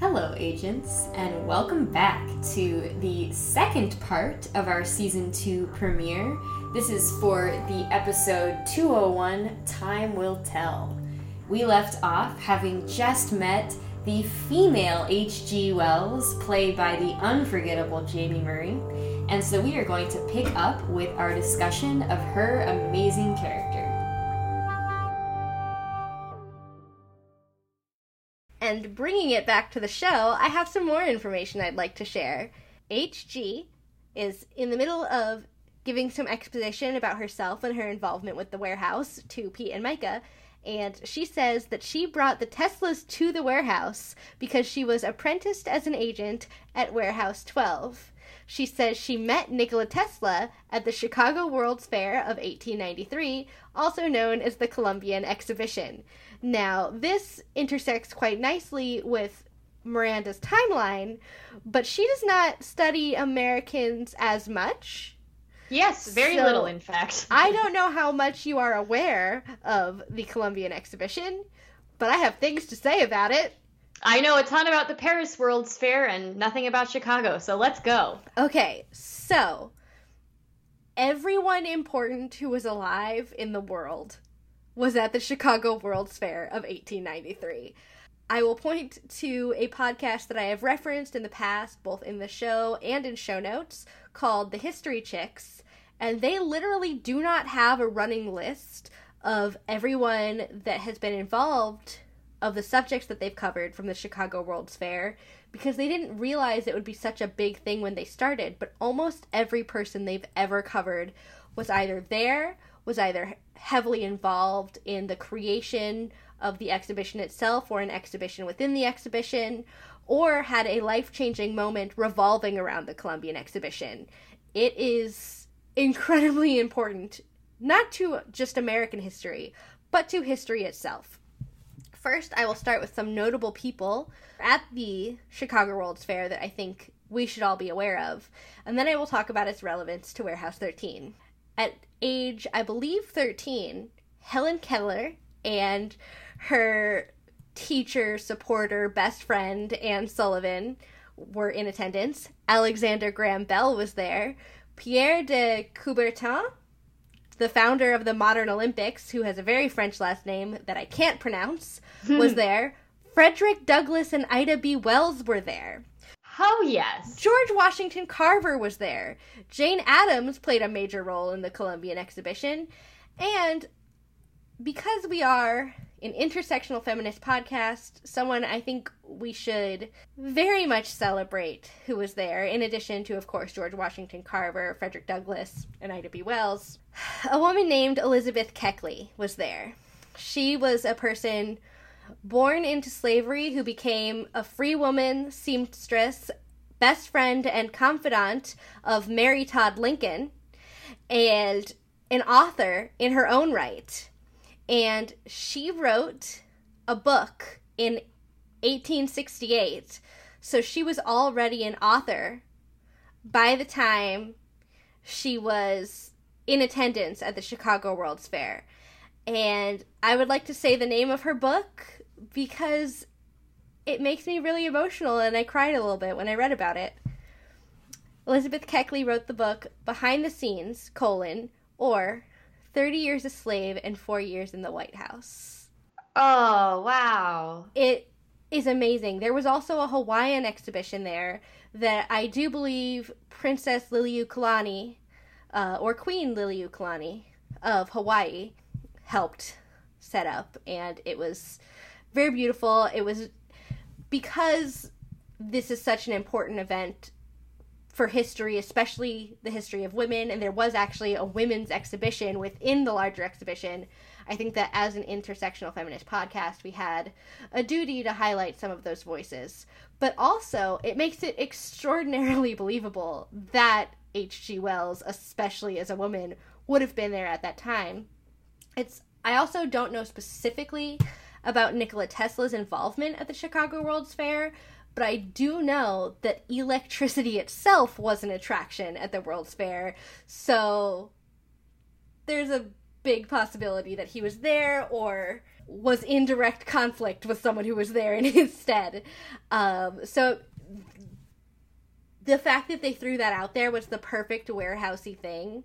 Hello, agents, and welcome back to the second part of our season 2 premiere. This is for the episode 201 Time Will Tell. We left off having just met the female H.G. Wells, played by the unforgettable Jaime Murray, and so we are going to pick up with our discussion of her amazing character. And bringing it back to the show, I have some more information I'd like to share. HG is in the middle of giving some exposition about herself and her involvement with the warehouse to Pete and Myka. And she says that she brought the Teslas to the warehouse because she was apprenticed as an agent at Warehouse 12. She says she met Nikola Tesla at the Chicago World's Fair of 1893, also known as the Columbian Exhibition. Now, this intersects quite nicely with Miranda's timeline, but she does not study Americans as much. Yes, very So, little, in fact. I don't know how much you are aware of the Columbian Exhibition, but I have things to say about it. I know a ton about the Paris World's Fair and nothing about Chicago, so let's go. Okay, so everyone important who was alive in the world was at the Chicago World's Fair of 1893. I will point to a podcast that I have referenced in the past, both in the show and in show notes, called The History Chicks, and they literally do not have a running list of everyone that has been involved of the subjects that they've covered from the Chicago World's Fair because they didn't realize it would be such a big thing when they started, but almost every person they've ever covered was either there, was either heavily involved in the creation of the exhibition itself or an exhibition within the exhibition, or had a life changing moment revolving around the Columbian exhibition. It is incredibly important, not to just American history, but to history itself. First, I will start with some notable people at the Chicago World's Fair that I think we should all be aware of, and then I will talk about its relevance to Warehouse 13. At age, I believe, 13, Helen Keller and her teacher, supporter, best friend, Anne Sullivan were in attendance. Alexander Graham Bell was there. Pierre de Coubertin, the founder of the modern Olympics, who has a very French last name that I can't pronounce, was there. Frederick Douglass and Ida B. Wells were there. Oh, yes. George Washington Carver was there. Jane Addams played a major role in the Columbian exhibition. And because we are an intersectional feminist podcast, someone I think we should very much celebrate who was there, in addition to, of course, George Washington Carver, Frederick Douglass, and Ida B. Wells. A woman named Elizabeth Keckley was there. She was a person born into slavery who became a free woman, seamstress, best friend, and confidant of Mary Todd Lincoln, and an author in her own right. And she wrote a book in 1868. So she was already an author by the time she was in attendance at the Chicago World's Fair. And I would like to say the name of her book because it makes me really emotional and I cried a little bit when I read about it. Elizabeth Keckley wrote the book Behind the Scenes, colon, or 30 Years a Slave and 4 Years in the White House. Oh, wow. It is amazing. There was also a Hawaiian exhibition there that I do believe Princess Liliuokalani, uh, or Queen Liliuokalani of Hawaii, helped set up, and it was very beautiful. It was because this is such an important event for history, especially the history of women, and there was actually a women's exhibition within the larger exhibition. I think that as an intersectional feminist podcast, we had a duty to highlight some of those voices. But also, it makes it extraordinarily believable that H.G. Wells, especially as a woman, would have been there at that time. It's I also don't know specifically about Nikola Tesla's involvement at the Chicago World's Fair, but I do know that electricity itself was an attraction at the World's Fair. So there's a big possibility that he was there or was in direct conflict with someone who was there in his stead. Um, so the fact that they threw that out there was the perfect warehousey thing.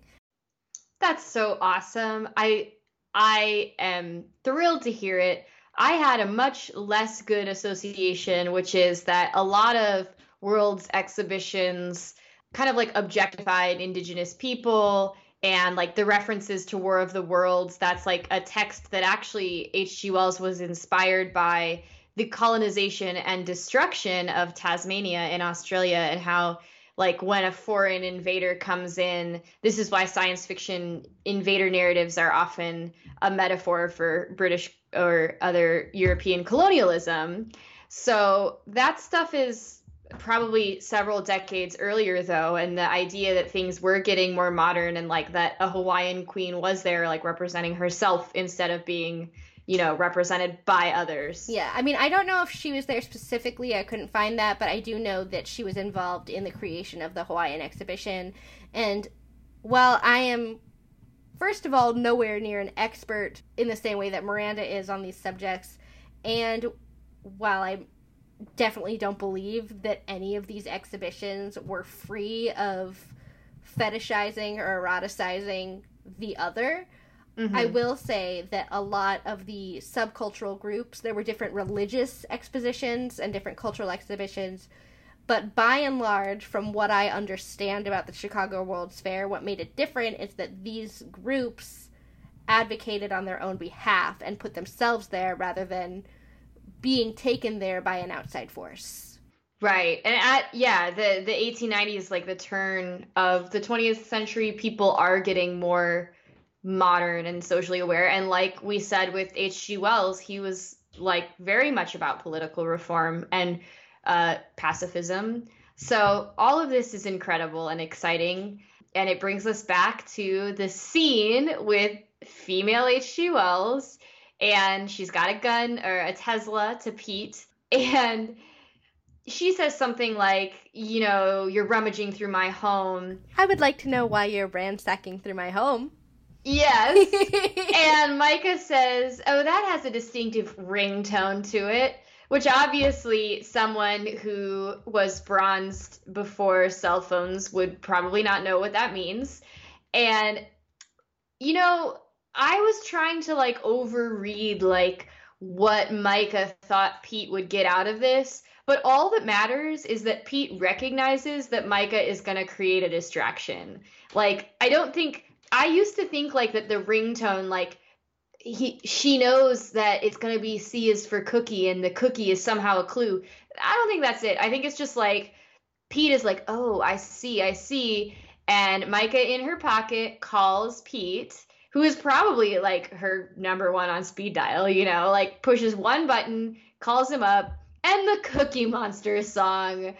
That's so awesome. I I am thrilled to hear it. I had a much less good association, which is that a lot of world's exhibitions kind of like objectified indigenous people and like the references to War of the Worlds. That's like a text that actually H.G. Wells was inspired by the colonization and destruction of Tasmania in Australia and how like when a foreign invader comes in this is why science fiction invader narratives are often a metaphor for british or other european colonialism. So that stuff is probably several decades earlier though and the idea that things were getting more modern and like that a hawaiian queen was there like representing herself instead of being you know, represented by others. Yeah, I mean, I don't know if she was there specifically. I couldn't find that, but I do know that she was involved in the creation of the Hawaiian exhibition. And while I am, first of all, nowhere near an expert in the same way that Miranda is on these subjects, and while I definitely don't believe that any of these exhibitions were free of fetishizing or eroticizing the other, Mm-hmm. I will say that a lot of the subcultural groups, there were different religious expositions and different cultural exhibitions, but by and large, from what I understand about the Chicago World's Fair, what made it different is that these groups advocated on their own behalf and put themselves there rather than being taken there by an outside force. Right. And at yeah, the the 1890s like the turn of the 20th century people are getting more modern and socially aware. And like we said with H.G. Wells, he was like very much about political reform and uh, pacifism. So all of this is incredible and exciting. And it brings us back to the scene with female H.G. Wells. And she's got a gun or a Tesla to Pete. And she says something like, you know, you're rummaging through my home. I would like to know why you're ransacking through my home. Yes. and Myka says, Oh, that has a distinctive ringtone to it, which obviously someone who was bronzed before cell phones would probably not know what that means. And, you know, I was trying to like overread like what Myka thought Pete would get out of this. But all that matters is that Pete recognizes that Myka is going to create a distraction. Like, I don't think I used to think like that the ringtone like he she knows that it's gonna be C is for cookie and the cookie is somehow a clue. I don't think that's it. I think it's just like Pete is like, oh, I see, I see, and Myka in her pocket calls Pete, who is probably like her number one on speed dial. You know, like pushes one button, calls him up, and the Cookie Monster song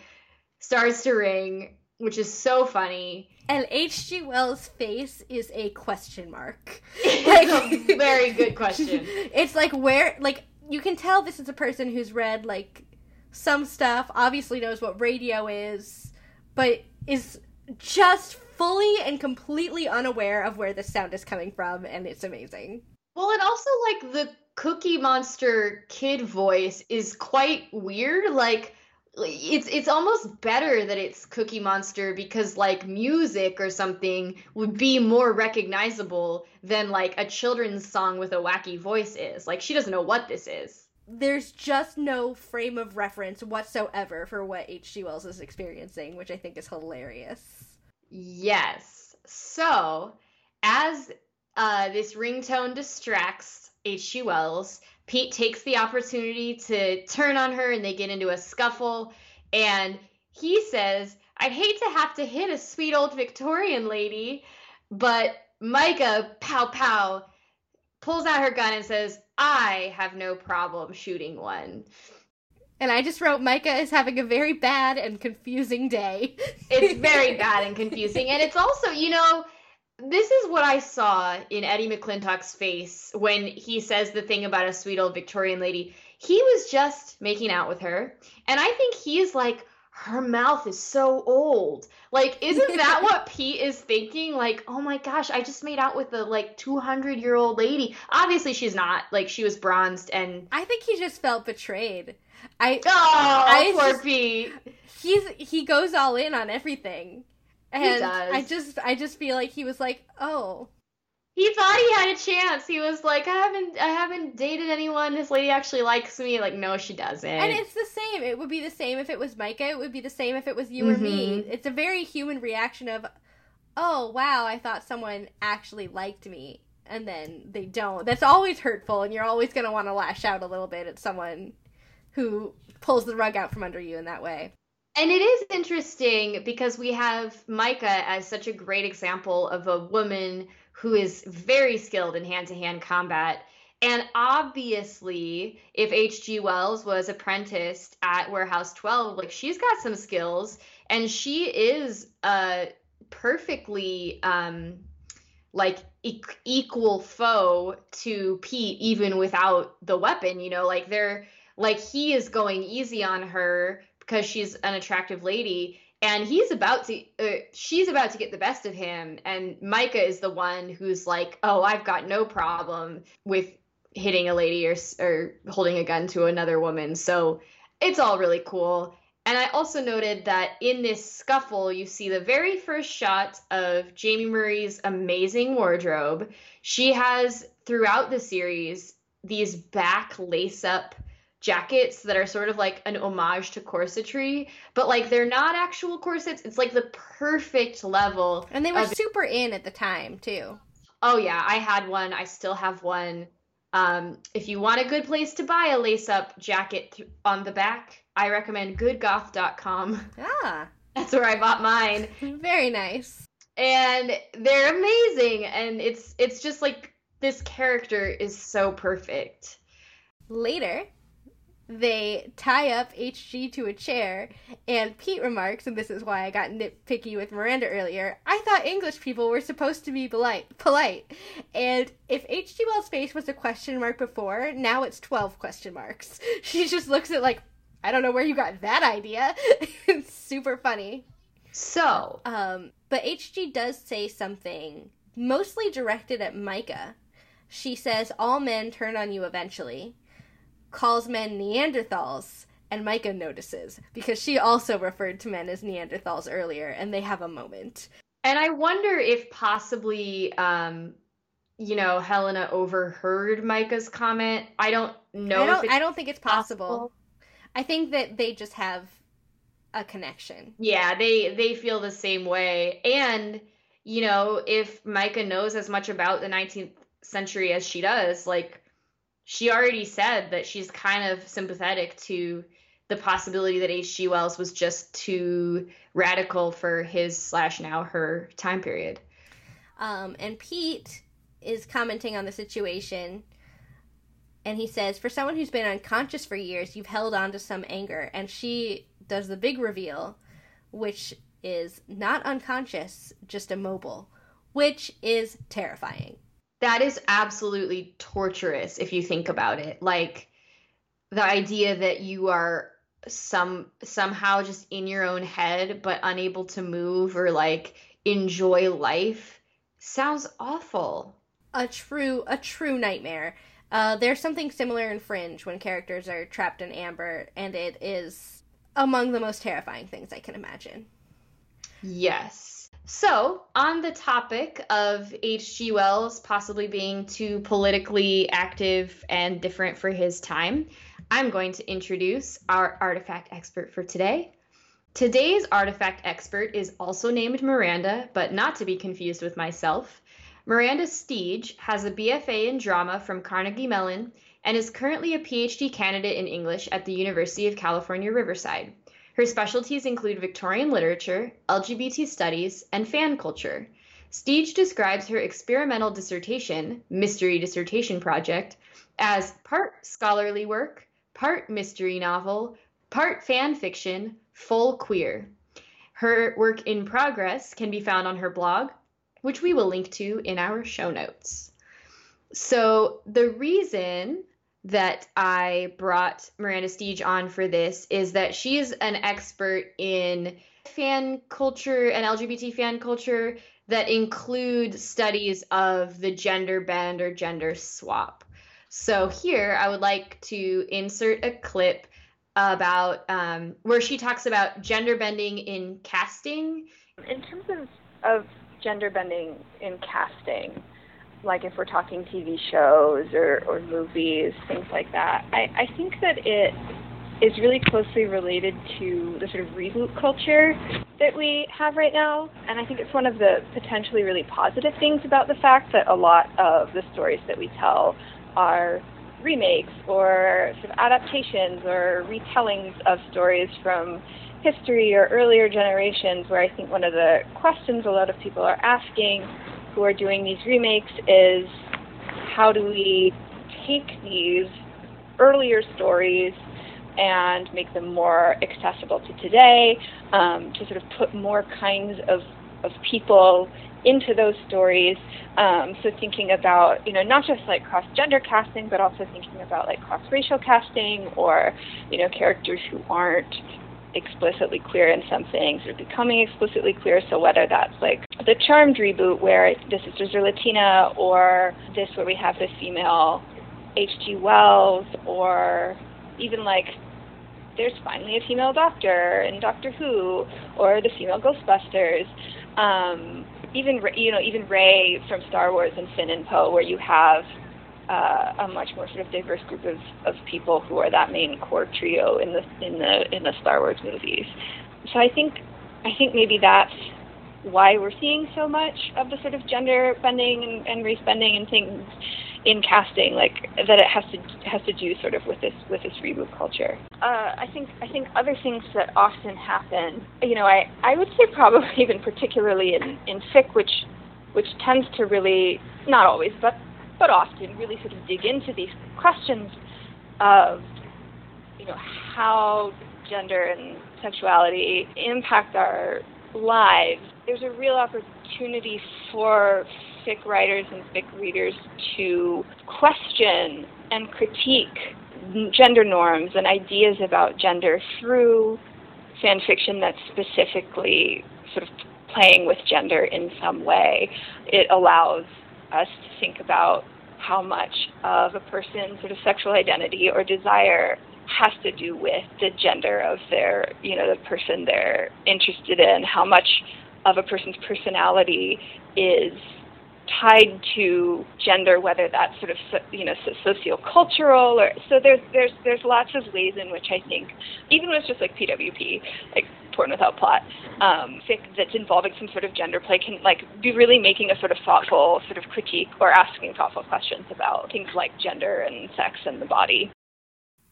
starts to ring, which is so funny. And H.G. Wells' face is a question mark. Like, a very good question. It's like where, like, you can tell this is a person who's read, like, some stuff, obviously knows what radio is, but is just fully and completely unaware of where the sound is coming from, and it's amazing. Well, and also, like, the Cookie Monster kid voice is quite weird. Like, it's it's almost better that it's Cookie Monster because like music or something would be more recognizable than like a children's song with a wacky voice is. Like she doesn't know what this is. There's just no frame of reference whatsoever for what H.G. Wells is experiencing, which I think is hilarious. Yes. So, as uh, this ringtone distracts H.G. Wells, Pete takes the opportunity to turn on her and they get into a scuffle. And he says, I'd hate to have to hit a sweet old Victorian lady, but Myka, pow pow, pulls out her gun and says, I have no problem shooting one. And I just wrote Myka is having a very bad and confusing day. it's very bad and confusing. And it's also, you know, this is what I saw in Eddie McClintock's face when he says the thing about a sweet old Victorian lady. He was just making out with her. And I think he is like her mouth is so old. Like, isn't that what Pete is thinking? Like, oh my gosh, I just made out with a like 200 year old lady. Obviously, she's not. Like, she was bronzed and. I think he just felt betrayed. I. Oh, I poor just, Pete. He's he goes all in on everything, and I just I just feel like he was like, oh, he thought he had a chance. He was like, I haven't I haven't dated anyone. This lady actually likes me. Like, no, she doesn't. And it's the same. It would be the same if it was Myka. It would be the same if it was you mm-hmm. or me. Mm-hmm. It's a very human reaction of, oh wow, I thought someone actually liked me, and then they don't. That's always hurtful, and you're always gonna want to lash out a little bit at someone who pulls the rug out from under you in that way. And it is interesting because we have Myka as such a great example of a woman who is very skilled in hand to hand combat. And obviously, if H.G. Wells was apprenticed at Warehouse 12, like she's got some skills and she is a perfectly um like e- equal foe to Pete even without the weapon, you know, like they're like he is going easy on her because she's an attractive lady and he's about to uh, she's about to get the best of him and myka is the one who's like oh i've got no problem with hitting a lady or, or holding a gun to another woman. So it's all really cool. And i also noted that in this scuffle you see the very first shot of jaime murray's amazing wardrobe. She has throughout the series these back lace up jackets that are sort of like an homage to corsetry, but like they're not actual corsets. It's like the perfect level. And they were of... super in at the time, too. Oh yeah, I had one. I still have one. Um, if you want a good place to buy a lace up jacket th- on the back, I recommend goodgoth.com. Ah. That's where I bought mine. Very nice. And they're amazing and it's it's just like this character is so perfect. Later, they tie up HG to a chair, and Pete remarks, and this is why I got nitpicky with Miranda earlier. I thought English people were supposed to be polite, polite, and if HG Wells' face was a question mark before, now it's twelve question marks. She just looks at like, I don't know where you got that idea. it's super funny. So, um, but HG does say something mostly directed at Myka. She says, "All men turn on you eventually." Calls men Neanderthals, and Myka notices because she also referred to men as Neanderthals earlier, and they have a moment. And I wonder if possibly, um, you know, Helena overheard Myka's comment. I don't know. I don't. I don't think it's possible. possible. I think that they just have a connection. Yeah, they they feel the same way, and you know, if Myka knows as much about the 19th century as she does, like she already said that she's kind of sympathetic to the possibility that H.G. Wells was just too radical for his slash now her time period. Um, and Pete is commenting on the situation, and he says, "For someone who's been unconscious for years, you've held on to some anger." And she does the big reveal, which is not unconscious, just immobile, which is terrifying that is absolutely torturous if you think about it. Like the idea that you are some somehow just in your own head but unable to move or like enjoy life sounds awful. A true a true nightmare. Uh, there's something similar in Fringe when characters are trapped in amber, and it is among the most terrifying things I can imagine. Yes. So, on the topic of H.G. Wells possibly being too politically active and different for his time, I'm going to introduce our artifact expert for today. Today's artifact expert is also named Miranda, but not to be confused with myself. Miranda Steege has a BFA in drama from Carnegie Mellon and is currently a PhD candidate in English at the University of California, Riverside. Her specialties include Victorian literature, LGBT studies, and fan culture. Steege describes her experimental dissertation, Mystery Dissertation Project, as part scholarly work, part mystery novel, part fan fiction, full queer. Her work in progress can be found on her blog, which we will link to in our show notes. So, the reason that I brought Miranda Steege on for this is that she is an expert in fan culture and LGBT fan culture that include studies of the gender bend or gender swap. So here I would like to insert a clip about um, where she talks about gender bending in casting. In terms of, of gender bending in casting, like if we're talking TV shows or, or movies, things like that, I, I think that it is really closely related to the sort of reboot culture that we have right now. And I think it's one of the potentially really positive things about the fact that a lot of the stories that we tell are remakes or sort of adaptations or retellings of stories from history or earlier generations where I think one of the questions a lot of people are asking who are doing these remakes is how do we take these earlier stories and make them more accessible to today, um, to sort of put more kinds of, of people into those stories. Um, so thinking about, you know, not just like cross-gender casting, but also thinking about like cross-racial casting or, you know, characters who aren't explicitly queer in some things or becoming explicitly queer. So whether that's like the Charmed reboot where the sisters are Latina or this where we have the female H.G. Wells or even like there's finally a female doctor in Doctor Who or the female Ghostbusters. Um, even you know even Rey from Star Wars and Finn and Poe, where you have uh, a much more sort of diverse group of, of people who are that main core trio in the in the in the Star Wars movies. So I think I think maybe that's why we're seeing so much of the sort of gender bending and, and race bending and things in casting, like that it has to has to do sort of with this with this reboot culture. Uh, I think I think other things that often happen, you know, I I would say probably even particularly in in fic, which which tends to really not always, but but often really sort of dig into these questions of you know how gender and sexuality impact our lives. There's a real opportunity for fic writers and fic readers to question and critique gender norms and ideas about gender through fan fiction that's specifically sort of playing with gender in some way. It allows us to think about how much of a person's sort of sexual identity or desire has to do with the gender of their, you know, the person they're interested in, how much of a person's personality is tied to gender, whether that's sort of you know sociocultural or so. There's there's there's lots of ways in which I think even with just like PWP, like porn without plot, um, that's involving some sort of gender play can like be really making a sort of thoughtful sort of critique or asking thoughtful questions about things like gender and sex and the body.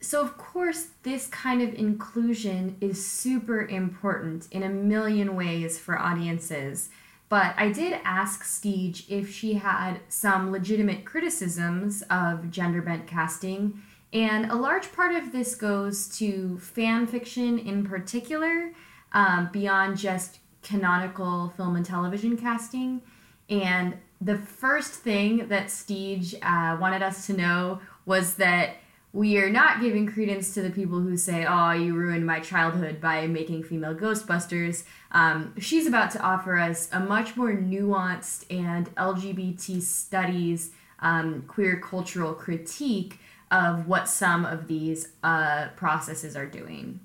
So, of course, this kind of inclusion is super important in a million ways for audiences. But I did ask Steege if she had some legitimate criticisms of gender bent casting, and a large part of this goes to fan fiction in particular, um, beyond just canonical film and television casting. And the first thing that Steege uh, wanted us to know was that we are not giving credence to the people who say, "Oh, you ruined my childhood by making female Ghostbusters." Um, she's about to offer us a much more nuanced and LGBT studies, um, queer cultural critique of what some of these uh, processes are doing.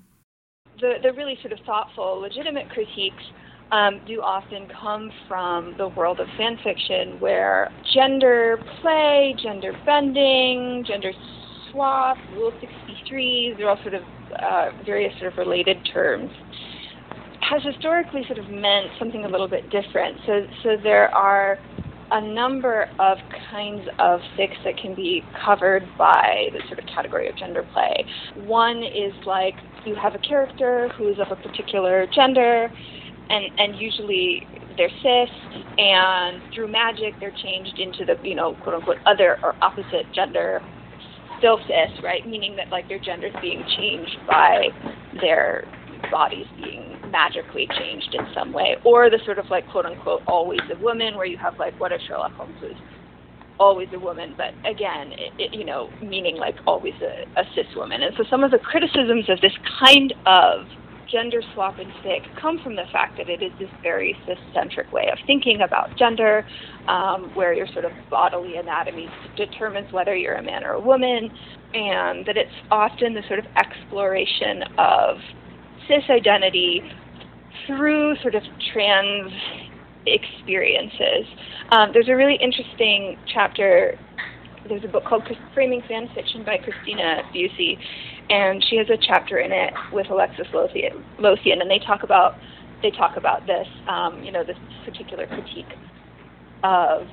The the really sort of thoughtful, legitimate critiques um, do often come from the world of fan fiction, where gender play, gender bending, gender swap, Rule 63, they're all sort of uh, various sort of related terms, has historically sort of meant something a little bit different. So, so there are a number of kinds of fics that can be covered by the sort of category of gender play. One is like you have a character who is of a particular gender, and, and usually they're cis, and through magic they're changed into the you know quote unquote other or opposite gender still cis, right? Meaning that like their gender is being changed by their bodies being magically changed in some way, or the sort of like quote unquote always a woman, where you have like what if Sherlock Holmes was always a woman, but again, it, it, you know, meaning like always a, a cis woman. And so some of the criticisms of this kind of gender swap in fic come from the fact that it is this very cis-centric way of thinking about gender, um, where your sort of bodily anatomy determines whether you're a man or a woman, and that it's often the sort of exploration of cis identity through sort of trans experiences. Um, there's a really interesting chapter. There's a book called Framing Fan Fiction by Kristina Busse, and she has a chapter in it with Alexis Lothian, and they talk about they talk about this, um, you know, this particular critique of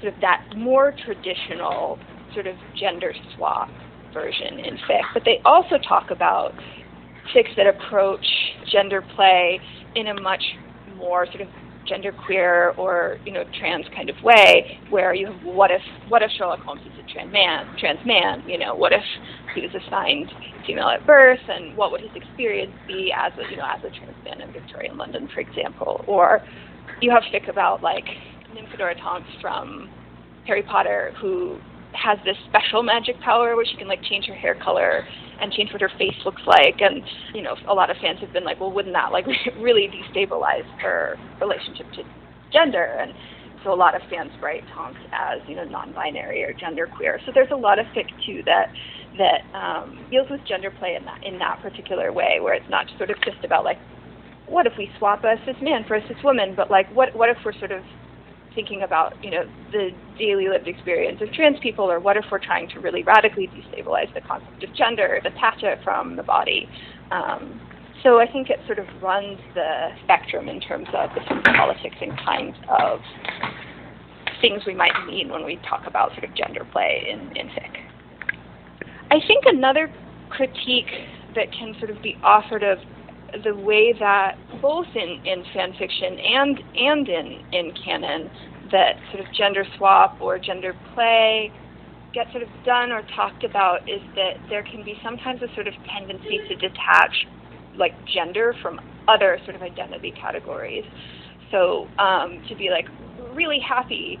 sort of that more traditional sort of gender swap version in fic. But they also talk about fics that approach gender play in a much more sort of genderqueer or you know trans kind of way, where you have what if what if Sherlock Holmes is a trans man, trans man? You know, what if he was assigned female at birth, and what would his experience be as a you know as a trans man in Victorian London, for example? Or you have fic about like Nymphadora Tonks from Harry Potter, who has this special magic power where she can like change her hair color and change what her face looks like. And you know a lot of fans have been like well wouldn't that like really destabilize her relationship to gender? And so a lot of fans write Tonks as you know non-binary or genderqueer. So there's a lot of fic too that that um, deals with gender play in that in that particular way where it's not sort of just about like what if we swap a cis man for a cis woman? But like what what if we're sort of thinking about you know the daily lived experience of trans people, or what if we're trying to really radically destabilize the concept of gender, detach it from the body. Um, so I think it sort of runs the spectrum in terms of the politics and kinds of things we might mean when we talk about sort of gender play in, in fic. I think another critique that can sort of be offered of the way that both in, in fan fiction and and in, in canon that sort of gender swap or gender play get sort of done or talked about is that there can be sometimes a sort of tendency to detach like gender from other sort of identity categories. So um, to be like really happy,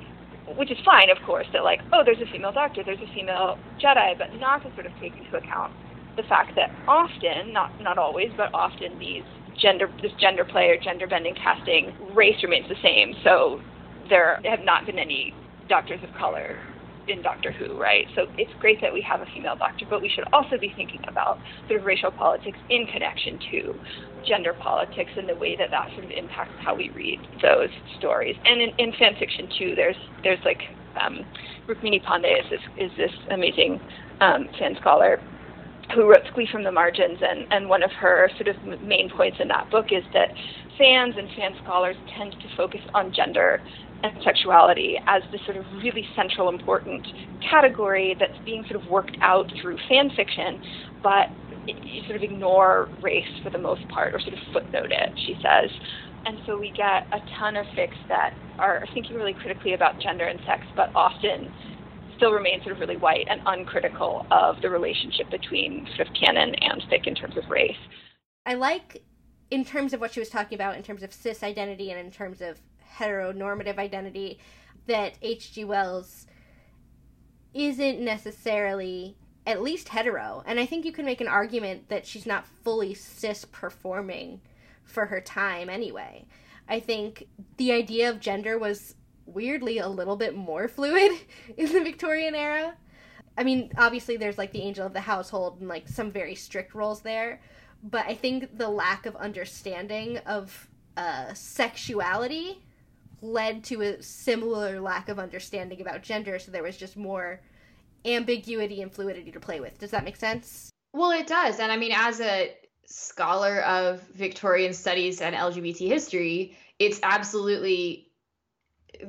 which is fine, of course, that like oh there's a female doctor, there's a female Jedi, but not to sort of take into account the fact that often, not not always, but often these gender this gender play or gender bending casting race remains the same. So there have not been any doctors of color in Doctor Who, right? So it's great that we have a female doctor, but we should also be thinking about sort of racial politics in connection to gender politics and the way that that sort of impacts how we read those stories. And in, in fan fiction too, there's there's like um, Rukmini Pandey is this is this amazing um, fan scholar who wrote Squee from the Margins, and, and one of her sort of main points in that book is that fans and fan scholars tend to focus on gender and sexuality as the sort of really central important category that's being sort of worked out through fan fiction, but you sort of ignore race for the most part or sort of footnote it, she says. And so we get a ton of fics that are thinking really critically about gender and sex, but often still remain sort of really white and uncritical of the relationship between sort of canon and fic in terms of race. I like, in terms of what she was talking about, in terms of cis identity and in terms of heteronormative identity, that H.G. Wells isn't necessarily at least hetero. And I think you can make an argument that she's not fully cis performing for her time anyway. I think the idea of gender was weirdly a little bit more fluid in the Victorian era. I mean, obviously there's like the angel of the household and like some very strict roles there, but I think the lack of understanding of uh, sexuality led to a similar lack of understanding about gender, so there was just more ambiguity and fluidity to play with. Does that make sense? Well, it does. And I mean, as a scholar of Victorian studies and LGBT history, it's absolutely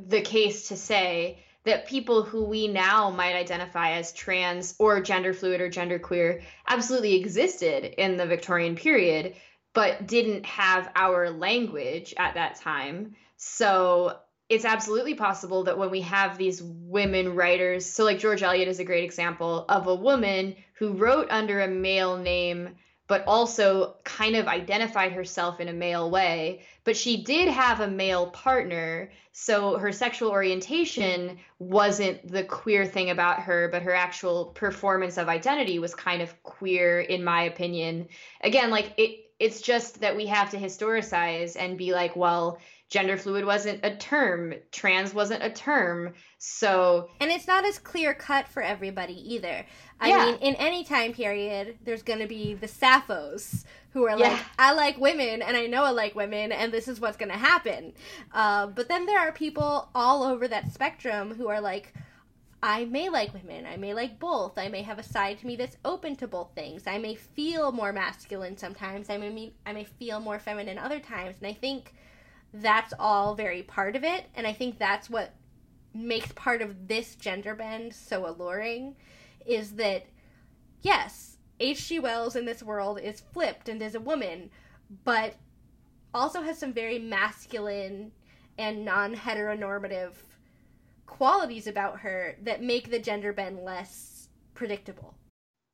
the case to say that people who we now might identify as trans or gender fluid or gender queer absolutely existed in the Victorian period, but didn't have our language at that time. So it's absolutely possible that when we have these women writers, so like George Eliot is a great example of a woman who wrote under a male name but also kind of identified herself in a male way. But she did have a male partner, so her sexual orientation wasn't the queer thing about her, but her actual performance of identity was kind of queer, in my opinion. Again, like it, it's just that we have to historicize and be like, well, gender fluid wasn't a term, trans wasn't a term. So And it's not as clear cut for everybody either. I yeah. mean, in any time period, there's going to be the Sapphos who are yeah. like, I like women and I know I like women and this is what's going to happen. Uh, but then there are people all over that spectrum who are like, I may like women. I may like both. I may have a side to me that's open to both things. I may feel more masculine sometimes. I may I may feel more feminine other times. And I think that's all very part of it. And i think that's what makes part of this gender bend so alluring is that yes hg wells in this world is flipped and is a woman but also has some very masculine and non-heteronormative qualities about her that make the gender bend less predictable.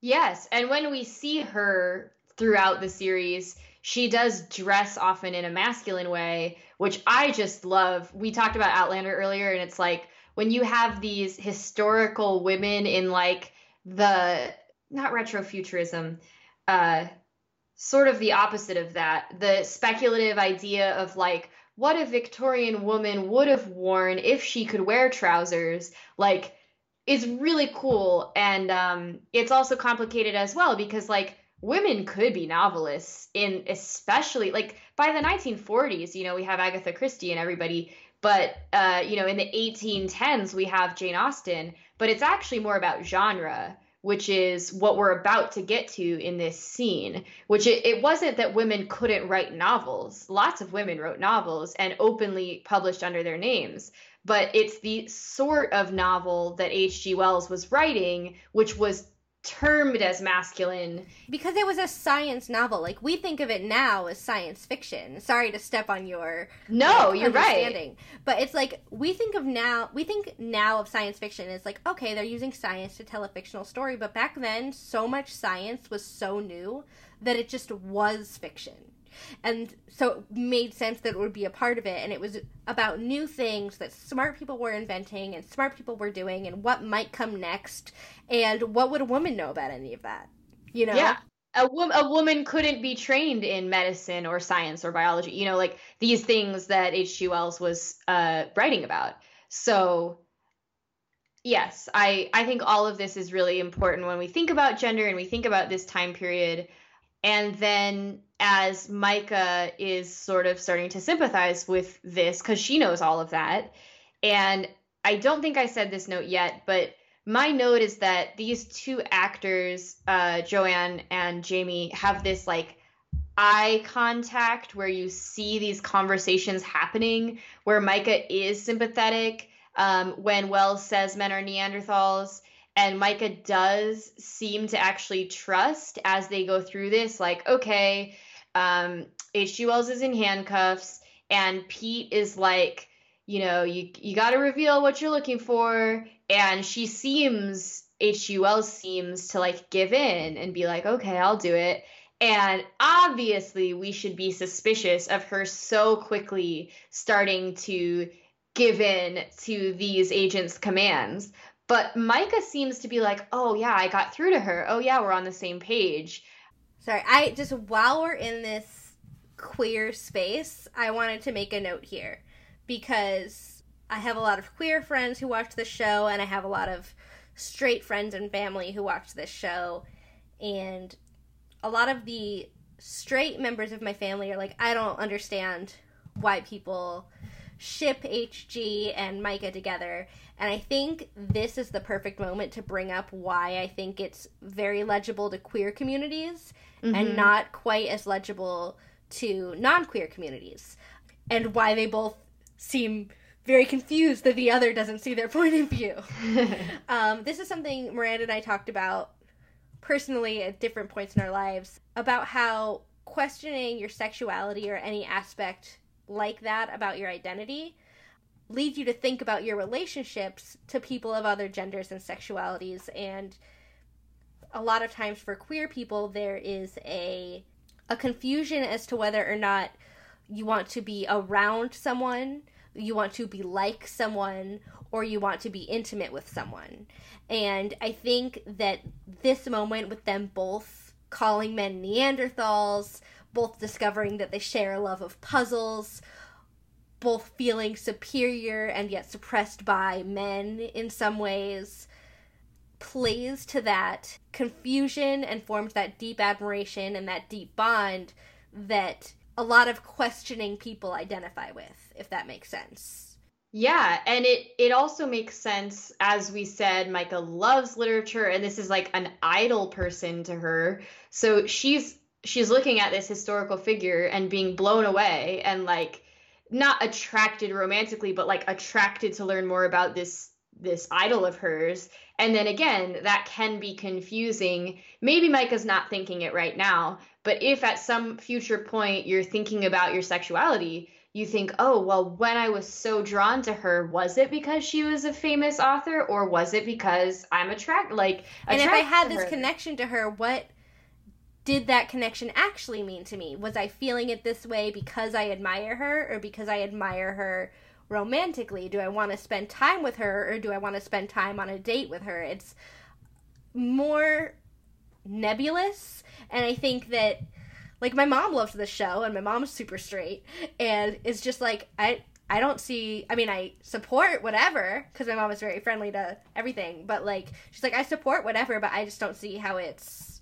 Yes and when we see her throughout the series she does dress often in a masculine way which I just love. We talked about Outlander earlier, and it's like when you have these historical women in like the not retrofuturism, uh, sort of the opposite of that, the speculative idea of like what a Victorian woman would have worn if she could wear trousers, like is really cool, and um, it's also complicated as well because like women could be novelists in especially like by the 1940s you know we have agatha christie and everybody but uh, you know in the 1810s we have jane austen but it's actually more about genre which is what we're about to get to in this scene which it, it wasn't that women couldn't write novels. Lots of women wrote novels and openly published under their names but it's the sort of novel that hg wells was writing which was termed as masculine. Because it was a science novel. Like we think of it now as science fiction. Sorry to step on your no like, you're right. but it's like we think of now we think now of science fiction as like okay they're using science to tell a fictional story. But back then so much science was so new that it just was fiction and so it made sense that it would be a part of it. And it was about new things that smart people were inventing and smart people were doing and what might come next and what would a woman know about any of that you know? Yeah. A, wo- a woman couldn't be trained in medicine or science or biology you know like these things that hg wells was uh, writing about. So yes i i think all of this is really important when we think about gender and we think about this time period and then as Myka is sort of starting to sympathize with this because she knows all of that. And I don't think I said this note yet, but my note is that these two actors, uh, Joanne and Jaime, have this like eye contact where you see these conversations happening where Myka is sympathetic um, when Wells says men are Neanderthals and Myka does seem to actually trust as they go through this, like, okay, um, H.G. Wells is in handcuffs, and Pete is like, you know, you you got to reveal what you're looking for, and she seems H.G. Wells seems to like give in and be like, okay, I'll do it. And obviously, we should be suspicious of her so quickly starting to give in to these agents' commands. But Myka seems to be like, oh, yeah, I got through to her. Oh, yeah, we're on the same page. Sorry, I just, while we're in this queer space, I wanted to make a note here because I have a lot of queer friends who watch this show, and I have a lot of straight friends and family who watch this show. And a lot of the straight members of my family are like, I don't understand why people ship HG and Myka together. And I think this is the perfect moment to bring up why I think it's very legible to queer communities mm-hmm. and not quite as legible to non queer communities. And why they both seem very confused that the other doesn't see their point of view. um, this is something Miranda and I talked about personally at different points in our lives about how questioning your sexuality or any aspect like that about your identity leads you to think about your relationships to people of other genders and sexualities and a lot of times for queer people there is a a confusion as to whether or not you want to be around someone, you want to be like someone, or you want to be intimate with someone. And I think that this moment with them both calling men Neanderthals, both discovering that they share a love of puzzles, both feeling superior and yet suppressed by men in some ways, plays to that confusion and forms that deep admiration and that deep bond that a lot of questioning people identify with, if that makes sense. Yeah, and it it also makes sense as we said Myka loves literature and this is like an idol person to her. So she's she's looking at this historical figure and being blown away and like not attracted romantically but like attracted to learn more about this this idol of hers and then again that can be confusing maybe myka's not thinking it right now but if at some future point you're thinking about your sexuality you think oh well when i was so drawn to her was it because she was a famous author or was it because i'm attracted like and if i had this her? connection to her what did that connection actually mean to me? Was I feeling it this way because I admire her or because I admire her romantically? Do I want to spend time with her or do I want to spend time on a date with her? It's more nebulous and I think that like my mom loves this show and my mom's super straight and it's just like I I don't see I mean I support whatever cuz my mom is very friendly to everything but like she's like I support whatever but I just don't see how it's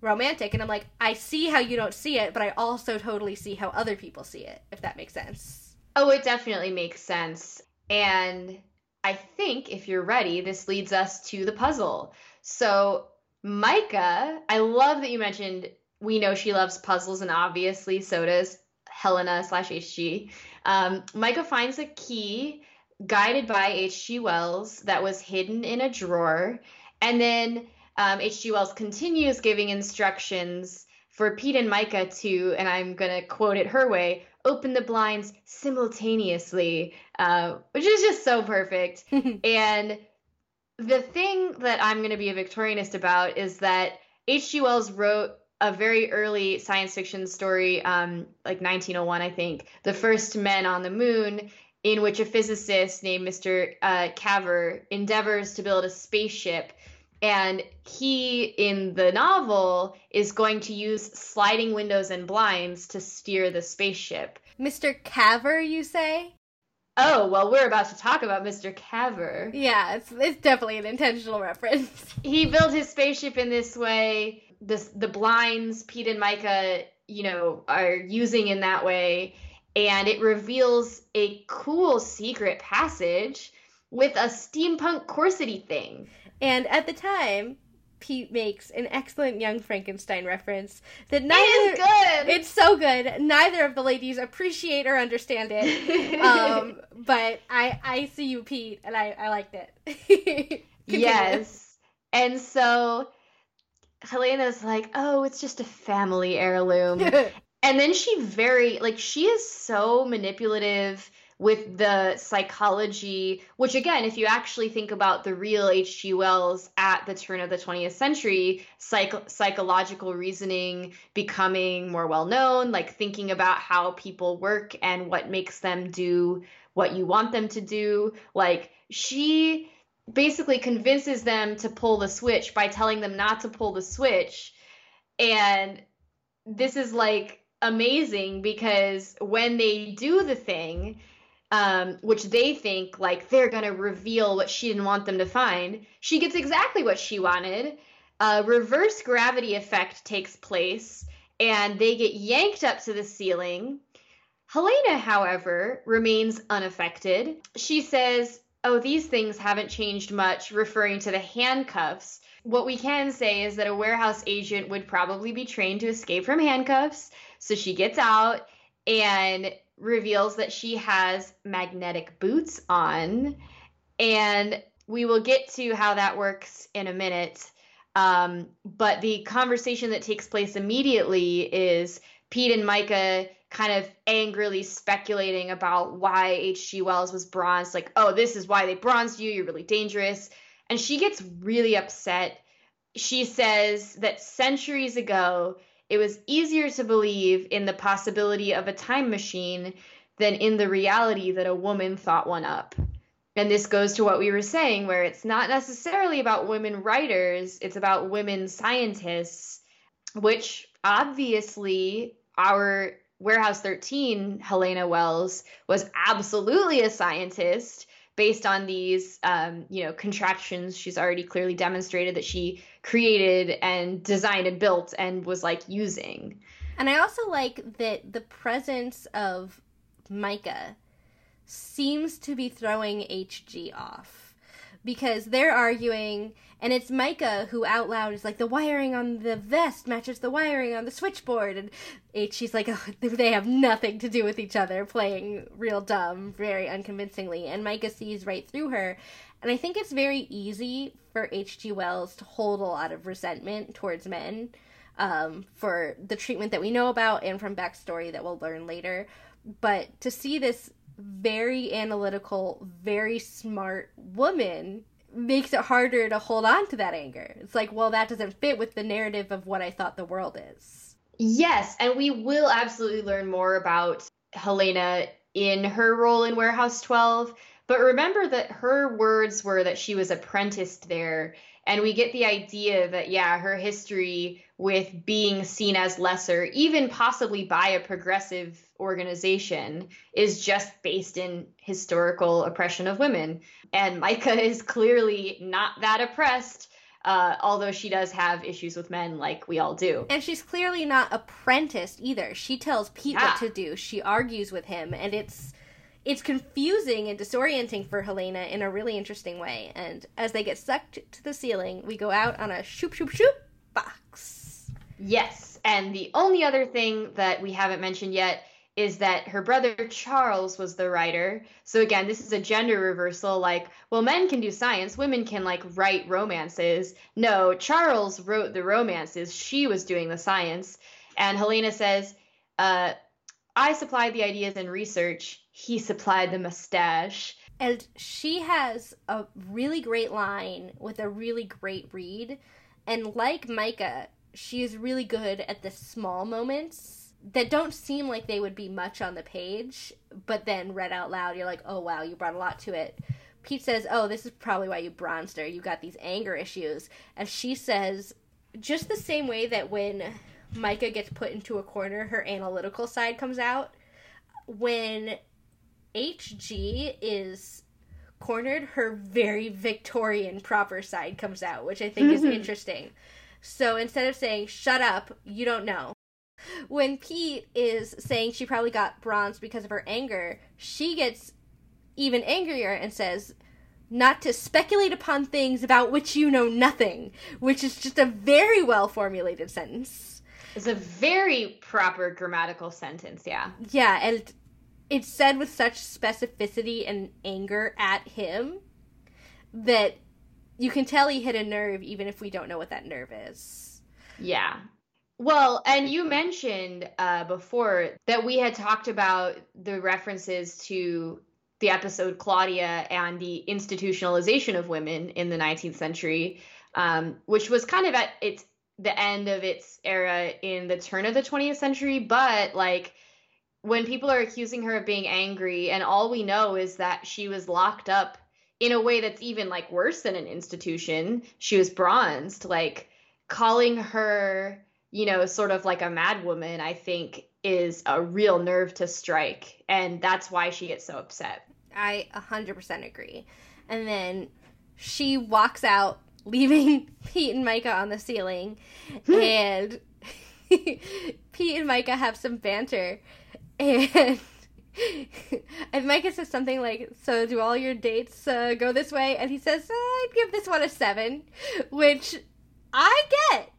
romantic and i'm like i see how you don't see it but i also totally see how other people see it if that makes sense. Oh it definitely makes sense. And i think if you're ready this leads us to the puzzle. So myka i love that you mentioned we know she loves puzzles and obviously so does helena slash hg um, myka finds a key guided by hg wells that was hidden in a drawer and then um, H.G. Wells continues giving instructions for Pete and Myka to, and I'm going to quote it her way, open the blinds simultaneously, uh, which is just so perfect. and the thing that I'm going to be a Victorianist about is that H.G. Wells wrote a very early science fiction story, um, like 1901, I think, The First Men on the Moon, in which a physicist named Mr. Uh, Cavor endeavors to build a spaceship and he, in the novel, is going to use sliding windows and blinds to steer the spaceship. Mr. Cavor, you say? Oh, well, we're about to talk about Mr. Cavor. Yeah, it's, it's definitely an intentional reference. He built his spaceship in this way. This, the blinds Pete and Myka, you know, are using in that way. And it reveals a cool secret passage with a steampunk corsety thing. And at the time, Pete makes an excellent young Frankenstein reference that neither it is good. It's so good. Neither of the ladies appreciate or understand it. um, but I I see you, Pete, and I I liked it. yes, and so Helena's like, oh, it's just a family heirloom, and then she very like she is so manipulative with the psychology, which again, if you actually think about the real H.G. Wells at the turn of the 20th century, psych- psychological reasoning becoming more well known, like thinking about how people work and what makes them do what you want them to do. Like she basically convinces them to pull the switch by telling them not to pull the switch. And this is like amazing because when they do the thing, um, which they think like they're gonna reveal what she didn't want them to find. She gets exactly what she wanted. A reverse gravity effect takes place, and they get yanked up to the ceiling. Helena, however, remains unaffected. She says, Oh, these things haven't changed much, referring to the handcuffs. What we can say is that a warehouse agent would probably be trained to escape from handcuffs. So she gets out and reveals that she has magnetic boots on. And we will get to how that works in a minute. Um, but the conversation that takes place immediately is Pete and Myka kind of angrily speculating about why H.G. Wells was bronzed. Like, oh, this is why they bronzed you. You're really dangerous. And she gets really upset. she says that centuries ago, it was easier to believe in the possibility of a time machine than in the reality that a woman thought one up. And this goes to what we were saying, where it's not necessarily about women writers, it's about women scientists, which obviously our Warehouse 13, Helena Wells, was absolutely a scientist based on these um, you know contractions she's already clearly demonstrated that she created and designed and built and was like using. And i also like that the presence of myka seems to be throwing hg off because they're arguing and it's Myka who out loud is like the wiring on the vest matches the wiring on the switchboard, and H she's like oh, they have nothing to do with each other, playing real dumb, very unconvincingly, and Myka sees right through her, and I think it's very easy for H.G. Wells to hold a lot of resentment towards men. Um, for the treatment that we know about and from backstory that we'll learn later. But to see this very analytical, very smart woman makes it harder to hold on to that anger. It's like, well, that doesn't fit with the narrative of what I thought the world is. Yes, and we will absolutely learn more about Helena in her role in Warehouse 12. But remember that her words were that she was apprenticed there. And we get the idea that, yeah, her history with being seen as lesser, even possibly by a progressive organization, is just based in historical oppression of women. And Myka is clearly not that oppressed. Uh, although she does have issues with men, like we all do. And she's clearly not apprenticed either. She tells Pete yeah. what to do. She argues with him, and it's it's confusing and disorienting for Helena in a really interesting way. And as they get sucked to the ceiling, we go out on a shoop shoop shoop box. Yes, and the only other thing that we haven't mentioned yet is that her brother Charles was the writer. So again, this is a gender reversal like, well, men can do science, women can like write romances. No, Charles wrote the romances, she was doing the science. And Helena says, uh, I supplied the ideas and research, he supplied the mustache. And she has a really great line with a really great read. And like Myka, she is really good at the small moments that don't seem like they would be much on the page, but then read out loud, you're like, oh wow, you brought a lot to it. Pete says, oh, this is probably why you bronzed her. You got these anger issues. And she says, just the same way that when Myka gets put into a corner, her analytical side comes out. When HG is cornered, her very Victorian proper side comes out, which I think is mm-hmm. interesting. So instead of saying, shut up, you don't know. When Pete is saying she probably got bronzed because of her anger, she gets even angrier and says, not to speculate upon things about which you know nothing, which is just a very well formulated sentence. It's a very proper grammatical sentence, yeah. Yeah, and it's said with such specificity and anger at him that you can tell he hit a nerve even if we don't know what that nerve is. Yeah. Well, and you mentioned uh, before that we had talked about the references to the episode Claudia and the institutionalization of women in the 19th century, um, which was kind of at its the end of its era in the turn of the 20th century. But like when people are accusing her of being angry, and all we know is that she was locked up in a way that's even like worse than an institution. She was bronzed, like calling her, you know, sort of like a mad woman, I think is a real nerve to strike. And that's why she gets so upset. I 100% agree. And then she walks out, leaving Pete and Myka on the ceiling. and Pete and Myka have some banter. And and Myka says something like, "So do all your dates uh, go this way?" And he says, uh, "I'd give this one a seven, which I get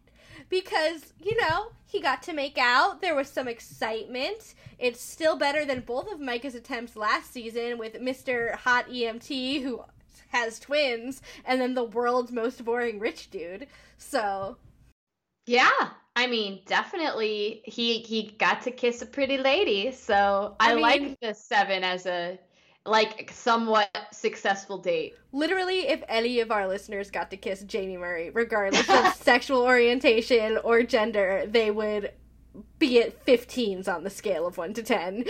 because you know he got to make out. There was some excitement. It's still better than both of Myka's attempts last season with Mister Hot EMT who has twins, and then the world's most boring rich dude. So, yeah, I mean, definitely he he got to kiss a pretty lady, so I, I mean, like the seven as a like somewhat successful date. Literally, if any of our listeners got to kiss Jaime Murray, regardless of sexual orientation or gender, they would be at 15s on the scale of 1 to 10.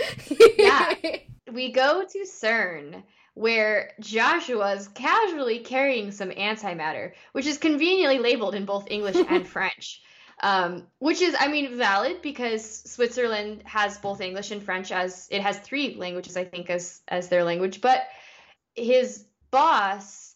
yeah. We go to CERN where Joshua's casually carrying some antimatter, which is conveniently labeled in both English and French. Um, which is, I mean, valid because Switzerland has both English and French as it has three languages, I think, as as their language. But his boss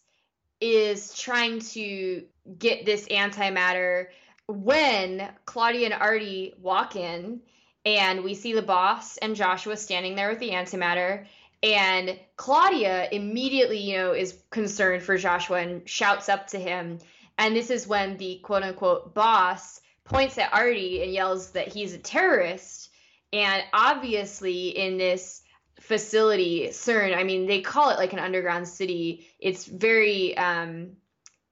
is trying to get this antimatter when Claudia and Artie walk in, and we see the boss and Joshua standing there with the antimatter. And Claudia immediately, you know, is concerned for Joshua and shouts up to him. And this is when the quote unquote boss points at Artie and yells that he's a terrorist. And obviously, in this facility, CERN, I mean, they call it like an underground city. It's very um,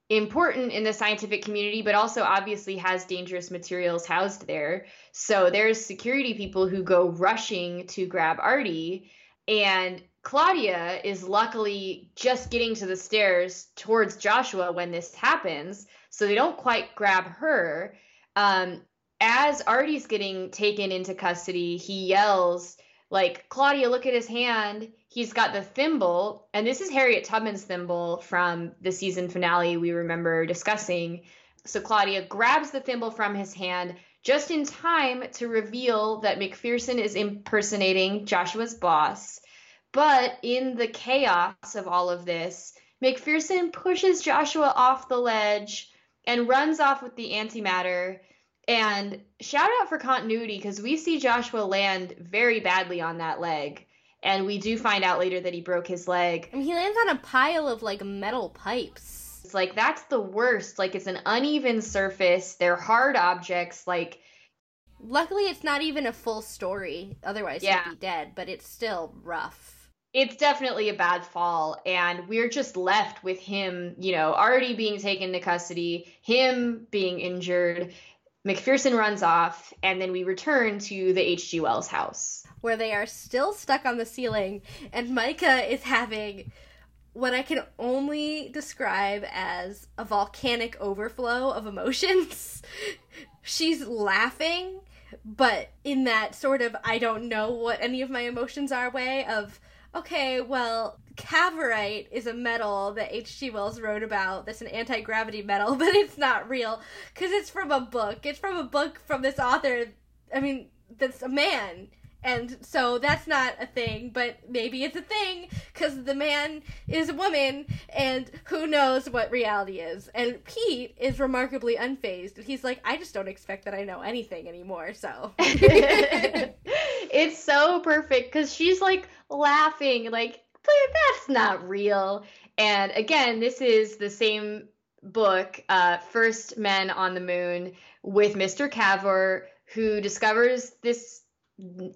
important in the scientific community, but also obviously has dangerous materials housed there. So there's security people who go rushing to grab Artie. And Claudia is luckily just getting to the stairs towards Joshua when this happens. So they don't quite grab her. Um, as Artie's getting taken into custody, he yells, like, Claudia, look at his hand. He's got the thimble. And this is Harriet Tubman's thimble from the season finale we remember discussing. So Claudia grabs the thimble from his hand just in time to reveal that MacPherson is impersonating Joshua's boss. But in the chaos of all of this, MacPherson pushes Joshua off the ledge and runs off with the antimatter. And shout out for continuity because we see Joshua land very badly on that leg. And we do find out later that he broke his leg. I mean, he lands on a pile of like metal pipes. Like that's the worst. Like it's an uneven surface. They're hard objects. Like luckily it's not even a full story. Otherwise yeah. he'd be dead, but it's still rough it's definitely a bad fall and we're just left with him you know already being taken to custody him being injured macpherson runs off and then we return to the hg wells house where they are still stuck on the ceiling and myka is having what i can only describe as a volcanic overflow of emotions she's laughing but in that sort of i don't know what any of my emotions are way of okay, well, Cavorite is a metal that H.G. Wells wrote about that's an anti gravity metal, but it's not real because it's from a book. It's from a book from this author. I mean, that's a man. And so that's not a thing, but maybe it's a thing because the man is a woman and who knows what reality is. And Pete is remarkably unfazed. He's like, I just don't expect that I know anything anymore, so. it's so perfect because she's like laughing, like, that's not real. And again, this is the same book, uh, First Men on the Moon, with Mr. Cavor, who discovers this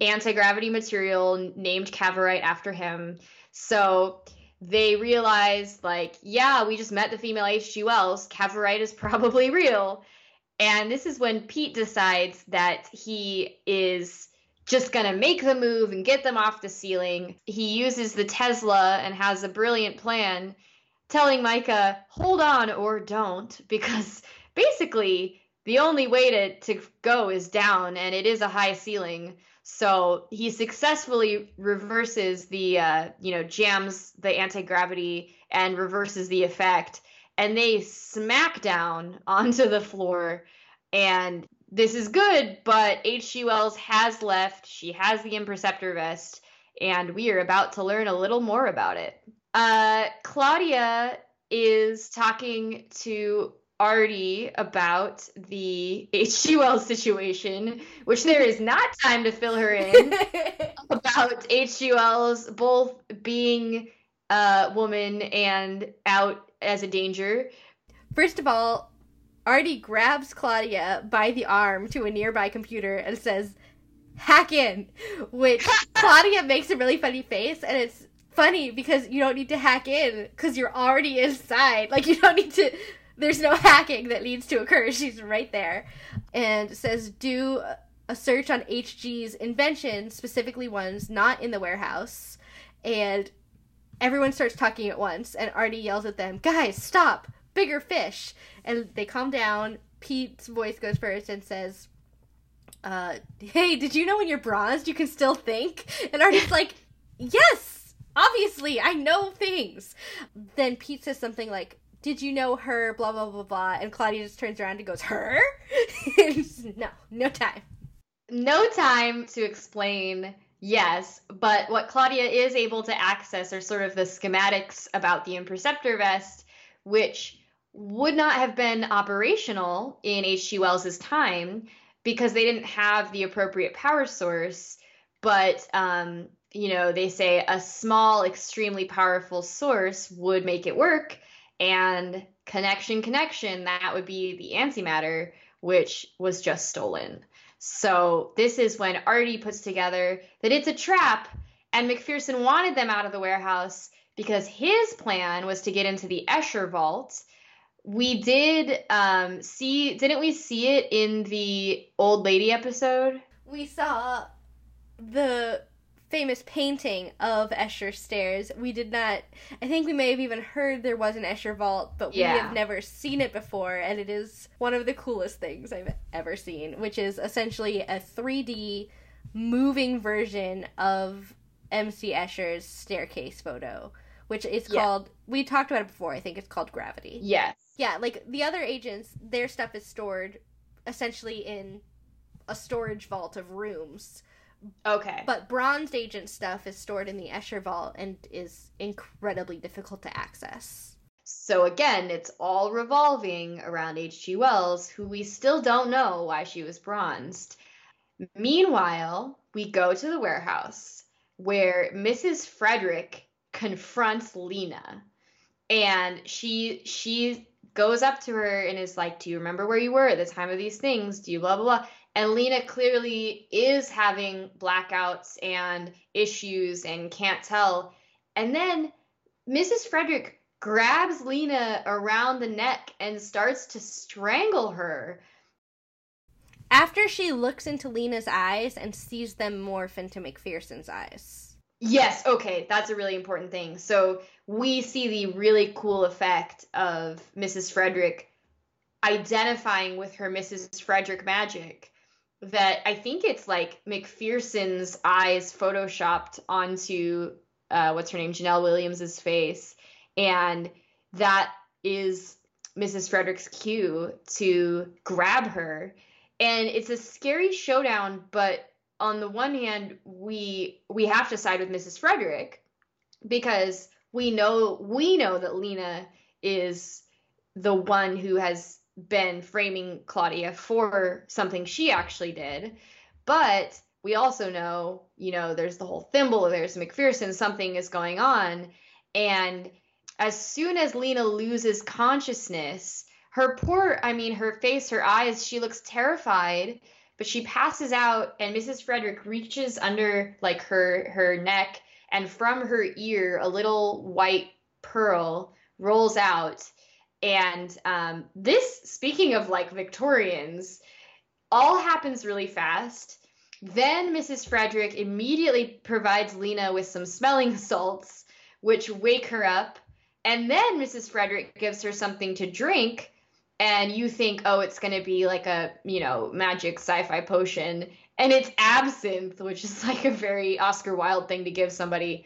anti gravity material named Cavorite after him. So they realize, like, yeah, we just met the female H.G. Wells. Cavorite is probably real. And this is when Pete decides that he is just gonna make the move and get them off the ceiling. He uses the Tesla and has a brilliant plan, telling Myka, hold on or don't, because basically the only way to, to go is down and it is a high ceiling. So he successfully reverses the, uh, you know, jams the anti gravity and reverses the effect. And they smack down onto the floor. And this is good, but H.G. Wells has left. She has the Imperceptor vest. And we are about to learn a little more about it. Uh, Claudia is talking to Artie about the HGL situation, which there is not time to fill her in about HGL's both being a woman and out as a danger. First of all, Artie grabs Claudia by the arm to a nearby computer and says, hack in, which Claudia makes a really funny face, and it's funny because you don't need to hack in because you're already inside. Like, you don't need to there's no hacking that needs to occur. She's right there. And says do a search on HG's inventions, specifically ones not in the warehouse. And everyone starts talking at once, and Artie yells at them, Guys, stop! Bigger fish! And they calm down. Pete's voice goes first and says, uh, Hey, did you know when you're bronzed you can still think? And Artie's like, Yes! Obviously, I know things. Then Pete says something like, did you know her? Blah blah blah blah. And Claudia just turns around and goes, her? no, no time. No time to explain. Yes, but what Claudia is able to access are sort of the schematics about the Imperceptor vest, which would not have been operational in H.G. Wells's time because they didn't have the appropriate power source. But um, you know, they say a small, extremely powerful source would make it work and connection connection that would be the antimatter which was just stolen. So this is when artie puts together that it's a trap and macpherson wanted them out of the warehouse because his plan was to get into the escher vault. We did um, see didn't we see it in the old lady episode? We saw the famous painting of Escher stairs. We did not. I think we may have even heard there was an Escher vault, but we have never seen it before, and it is one of the coolest things I've ever seen, which is essentially a 3D moving version of MC Escher's staircase photo, which is yeah. called. We talked about it before. I think it's called Gravity. Yes. Yeah, like the other agents, their stuff is stored essentially in a storage vault of rooms Okay. But bronzed agent stuff is stored in the Escher Vault and is incredibly difficult to access. So again, it's all revolving around H.G. Wells, who we still don't know why she was bronzed. Meanwhile, we go to the warehouse where Mrs. Frederick confronts Leena. And she she goes up to her and is like, Do you remember where you were at the time of these things? Do you blah blah blah? And Leena clearly is having blackouts and issues and can't tell. And then Mrs. Frederick grabs Leena around the neck and starts to strangle her. After she looks into Leena's eyes and sees them morph into MacPherson's eyes. Yes, okay, that's a really important thing. So we see the really cool effect of Mrs. Frederick identifying with her Mrs. Frederick magic that I think it's like MacPherson's eyes photoshopped onto uh, what's her name, Genelle Williams's face, and that is Mrs. Frederick's cue to grab her, and it's a scary showdown. But on the one hand, we we have to side with Mrs. Frederick because we know we know that Leena is the one who has been framing Claudia for something she actually did. But we also know, you know, there's the whole thimble, there's MacPherson, something is going on. And as soon as Leena loses consciousness, her poor, I mean, her face, her eyes, she looks terrified, but she passes out and Mrs. Frederick reaches under like her her neck and from her ear a little white pearl rolls out and um, this, speaking of like Victorians, all happens really fast. Then Mrs. Frederick immediately provides Leena with some smelling salts, which wake her up. And then Mrs. Frederick gives her something to drink. And you think, oh, it's going to be like a, you know, magic sci fi potion. And it's absinthe, which is like a very Oscar Wilde thing to give somebody.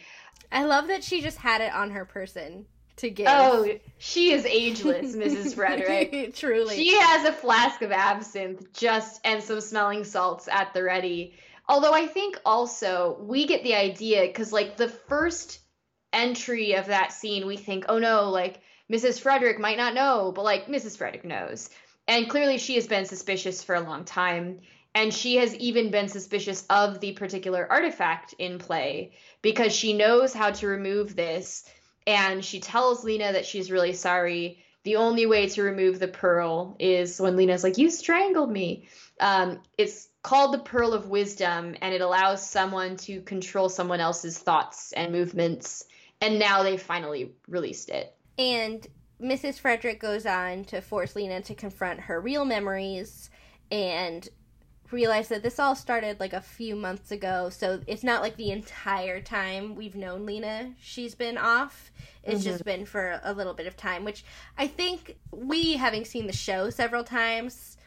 I love that she just had it on her person to give. Oh, she is ageless, Mrs. Frederick. Truly. She has a flask of absinthe just and some smelling salts at the ready. Although I think also we get the idea because like the first entry of that scene, we think, oh no, like Mrs. Frederick might not know, but like Mrs. Frederick knows. And clearly she has been suspicious for a long time. And she has even been suspicious of the particular artifact in play because she knows how to remove this and she tells Leena that she's really sorry. The only way to remove the pearl is when Leena's like, "You strangled me." Um, it's called the Pearl of Wisdom, and it allows someone to control someone else's thoughts and movements. And now they finally released it. And Mrs. Frederick goes on to force Leena to confront her real memories and realize that this all started like a few months ago, so it's not like the entire time we've known Leena she's been off. It's mm-hmm. just been for a little bit of time, which I think we, having seen the show several times,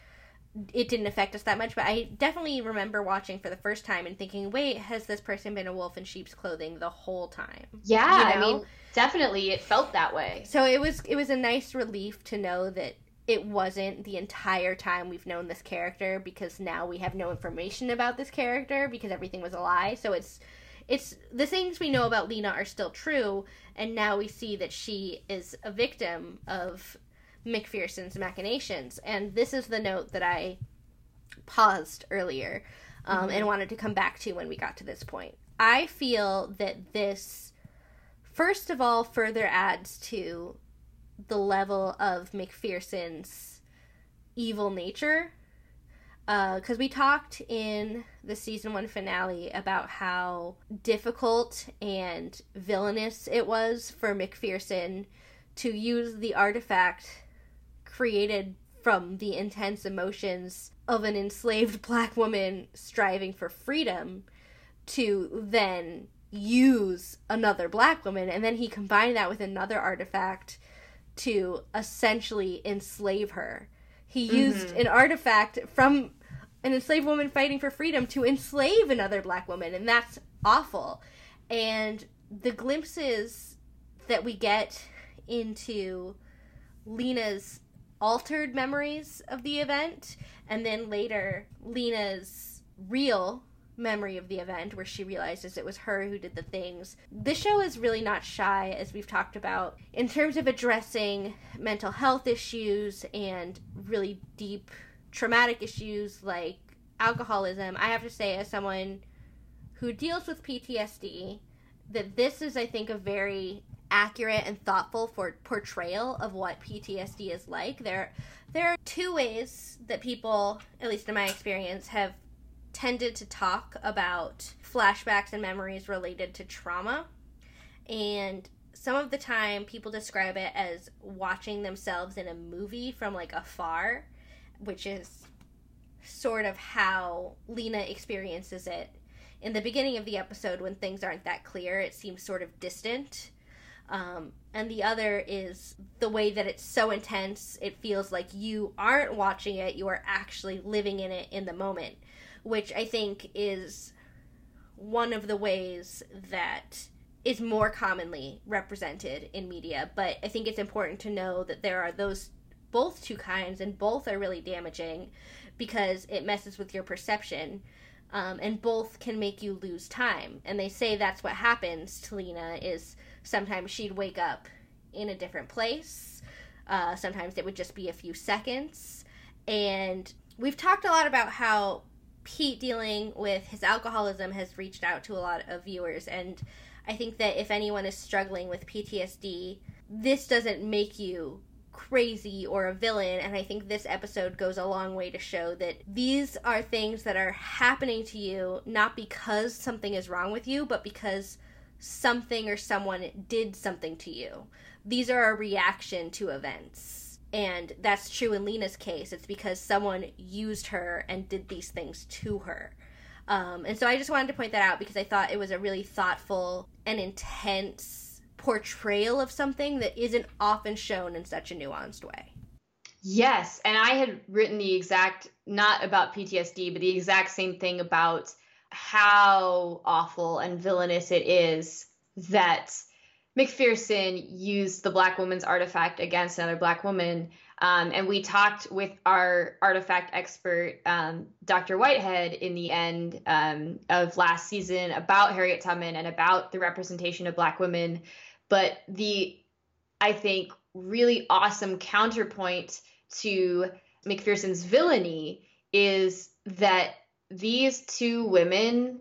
it didn't affect us that much. But I definitely remember watching for the first time and thinking, wait, has this person been a wolf in sheep's clothing the whole time? Yeah, you know? I mean, definitely it felt that way. So it was it was a nice relief to know that it wasn't the entire time we've known this character because now we have no information about this character because everything was a lie. So it's it's the things we know about Leena are still true and now we see that she is a victim of MacPherson's machinations. And this is the note that I paused earlier um, mm-hmm. and wanted to come back to when we got to this point. I feel that this, first of all, further adds to the level of MacPherson's evil nature. Because uh, we talked in the season one finale about how difficult and villainous it was for MacPherson to use the artifact created from the intense emotions of an enslaved black woman striving for freedom to then use another black woman and then he combined that with another artifact to essentially enslave her. He used mm-hmm. an artifact from an enslaved woman fighting for freedom to enslave another black woman, and that's awful. And the glimpses that we get into Leena's altered memories of the event, and then later Leena's real memory of the event where she realizes it was her who did the things. This show is really not shy, as we've talked about, in terms of addressing mental health issues and really deep traumatic issues like alcoholism. I have to say, as someone who deals with PTSD, that this is, I think, a very accurate and thoughtful for portrayal of what PTSD is like. There, there are two ways that people, at least in my experience, have tended to talk about flashbacks and memories related to trauma. And some of the time, people describe it as watching themselves in a movie from like afar, which is sort of how Leena experiences it. In the beginning of the episode, when things aren't that clear, it seems sort of distant. Um, and the other is the way that it's so intense, it feels like you aren't watching it, you are actually living in it in the moment which I think is one of the ways that is more commonly represented in media. But I think it's important to know that there are those both two kinds, and both are really damaging because it messes with your perception. Um, and both can make you lose time. And they say that's what happens to Leena is sometimes she'd wake up in a different place. Uh, sometimes it would just be a few seconds. And we've talked a lot about how Pete dealing with his alcoholism has reached out to a lot of viewers, and I think that if anyone is struggling with PTSD, this doesn't make you crazy or a villain, and I think this episode goes a long way to show that these are things that are happening to you not because something is wrong with you, but because something or someone did something to you. These are a reaction to events and that's true in Leena's case. It's because someone used her and did these things to her. Um, and so I just wanted to point that out because I thought it was a really thoughtful and intense portrayal of something that isn't often shown in such a nuanced way. Yes, and I had written the exact not about PTSD, but the exact same thing about how awful and villainous it is that MacPherson used the black woman's artifact against another black woman. Um, and we talked with our artifact expert, um, Dr. Whitehead, in the end um, of last season about Harriet Tubman and about the representation of black women. But the, I think, really awesome counterpoint to MacPherson's villainy is that these two women,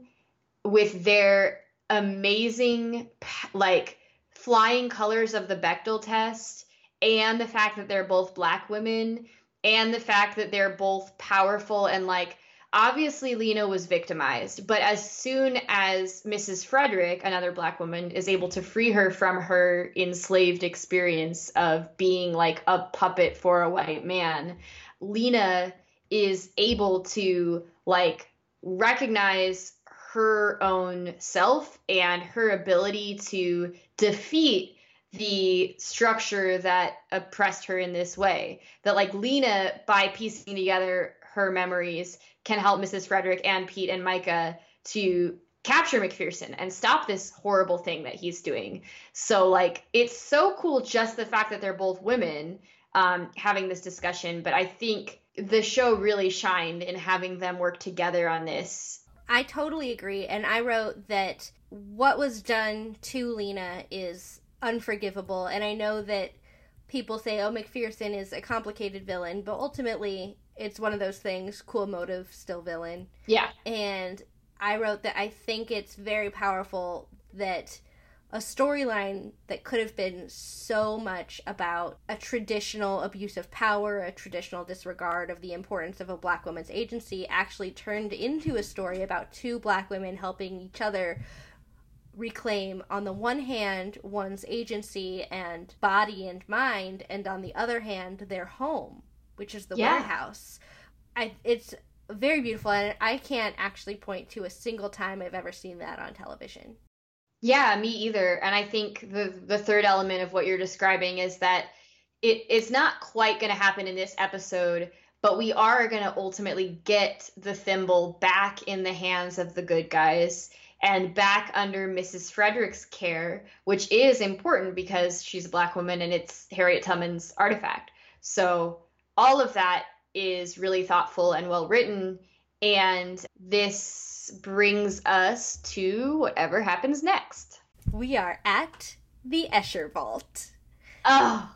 with their amazing, like, flying colors of the Bechdel test and the fact that they're both black women and the fact that they're both powerful and like obviously Leena was victimized, but as soon as Mrs. Frederick, another black woman, is able to free her from her enslaved experience of being like a puppet for a white man, Leena is able to like recognize her own self and her ability to defeat the structure that oppressed her in this way. That like Leena, by piecing together her memories, can help Mrs. Frederick and Pete and Myka to capture MacPherson and stop this horrible thing that he's doing. So like it's so cool just the fact that they're both women um, having this discussion. But I think the show really shined in having them work together on this. I totally agree. And I wrote that what was done to Leena is unforgivable. And I know that people say, oh, MacPherson is a complicated villain, but ultimately it's one of those things cool motive, still villain. Yeah. And I wrote that I think it's very powerful that a storyline that could have been so much about a traditional abuse of power, a traditional disregard of the importance of a black woman's agency, actually turned into a story about two black women helping each other reclaim, on the one hand, one's agency and body and mind, and on the other hand, their home, which is the yeah. warehouse. I, it's very beautiful, and I can't actually point to a single time I've ever seen that on television. Yeah, me either. And I think the the third element of what you're describing is that it, it's not quite going to happen in this episode, but we are going to ultimately get the thimble back in the hands of the good guys and back under Mrs. Frederick's care, which is important because she's a black woman and it's Harriet Tubman's artifact. So all of that is really thoughtful and well written. And this brings us to whatever happens next. We are at the Escher Vault. Oh.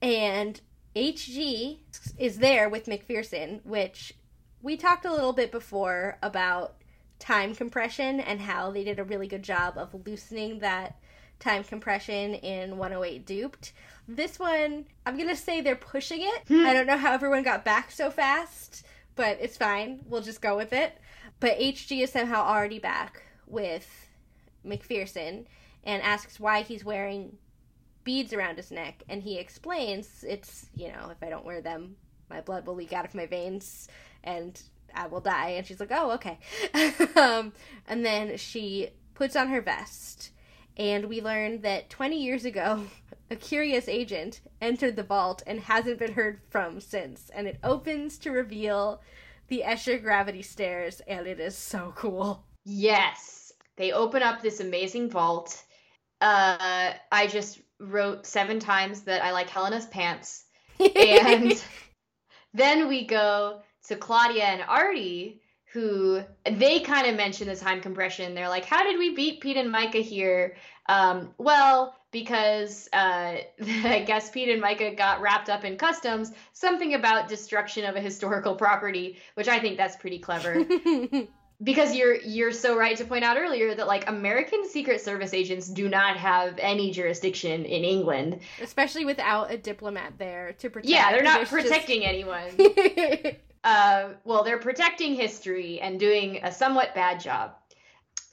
And HG is there with MacPherson, which we talked a little bit before about time compression and how they did a really good job of loosening that time compression in 108 duped. This one, I'm gonna say they're pushing it. Hmm. I don't know how everyone got back so fast, but it's fine. We'll just go with it. But HG is somehow already back with MacPherson and asks why he's wearing beads around his neck, and he explains it's, you know, if I don't wear them, my blood will leak out of my veins and I will die. And she's like, oh, okay. um, and then she puts on her vest and we learn that 20 years ago, a curious agent entered the vault and hasn't been heard from since. And it opens to reveal the Escher gravity stairs, and it is so cool. Yes, they open up this amazing vault. Uh, I just wrote seven times that I like Helena's pants. And then we go to Claudia and Artie, who they kind of mention the time compression. They're like, "How did we beat Pete and Myka here?" Um, well, because uh, I guess Pete and Myka got wrapped up in customs, something about destruction of a historical property, which I think that's pretty clever. because you're you're so right to point out earlier that like American Secret Service agents do not have any jurisdiction in England, especially without a diplomat there to protect. Yeah, they're not protecting just... anyone. uh, well, they're protecting history and doing a somewhat bad job.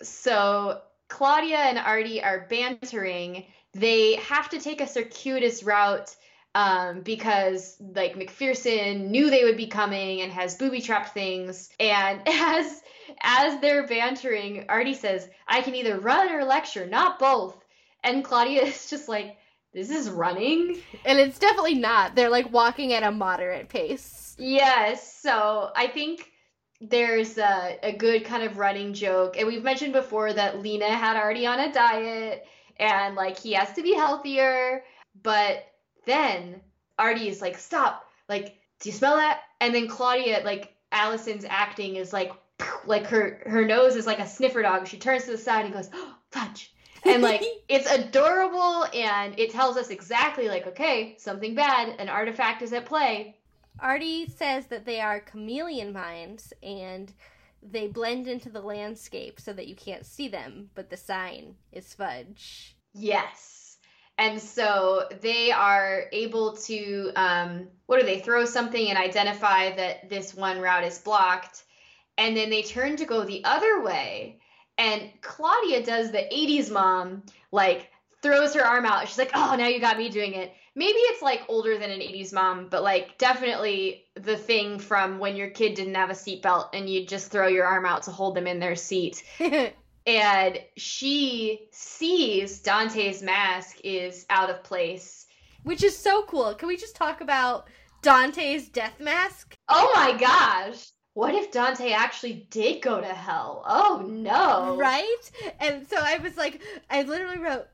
So Claudia and Artie are bantering. They have to take a circuitous route um, because like MacPherson knew they would be coming and has booby trapped things. And as as they're bantering, Artie says, "I can either run or lecture, not both." And Claudia is just like, "This is running," and it's definitely not. They're like walking at a moderate pace. Yes. So I think there's a, a good kind of running joke. And we've mentioned before that Leena had already on a diet and like he has to be healthier. But then Artie is like, stop. Like, do you smell that? And then Claudia, like Allison's acting is like, like her her nose is like a sniffer dog. She turns to the side and goes, oh, fudge. And like it's adorable and it tells us exactly like, okay, something bad, an artifact is at play. Artie says that they are chameleon minds and they blend into the landscape so that you can't see them, but the sign is fudge. Yes. And so they are able to, um, what do they throw something and identify that this one route is blocked. And then they turn to go the other way. And Claudia does the 80s mom, like throws her arm out. She's like, oh, now you got me doing it. maybe it's like older than an 80s mom, but like definitely the thing from when your kid didn't have a seatbelt and you just throw your arm out to hold them in their seat. and she sees Dante's mask is out of place. Which is so cool. Can we just talk about Dante's death mask? Oh my gosh. What if Dante actually did go to hell? Oh no. Right? And so I was like, I literally wrote,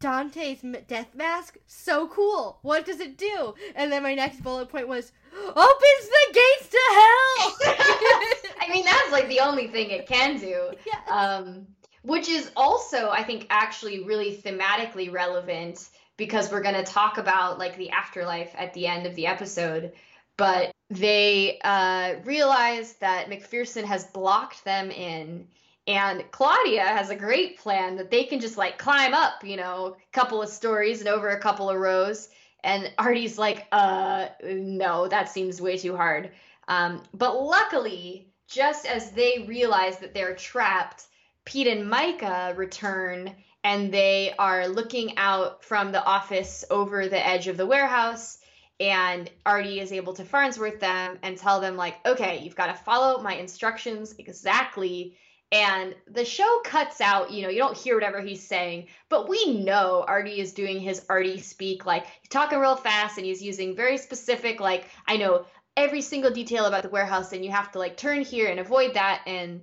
Dante's death mask, so cool. What does it do? And then my next bullet point was, opens the gates to hell. I mean, that's like the only thing it can do. Yes. Um, which is also, I think, actually really thematically relevant because we're going to talk about like the afterlife at the end of the episode. But they uh, realize that MacPherson has blocked them in and Claudia has a great plan that they can just like climb up, you know, a couple of stories and over a couple of rows. And Artie's like, uh, no, that seems way too hard. Um, but luckily, just as they realize that they're trapped, Pete and Myka return and they are looking out from the office over the edge of the warehouse. And Artie is able to Farnsworth them and tell them, like, okay, you've got to follow my instructions exactly and the show cuts out, you know, you don't hear whatever he's saying, but we know Artie is doing his Artie speak. Like, he's talking real fast and he's using very specific, like, I know every single detail about the warehouse, and you have to, like, turn here and avoid that. And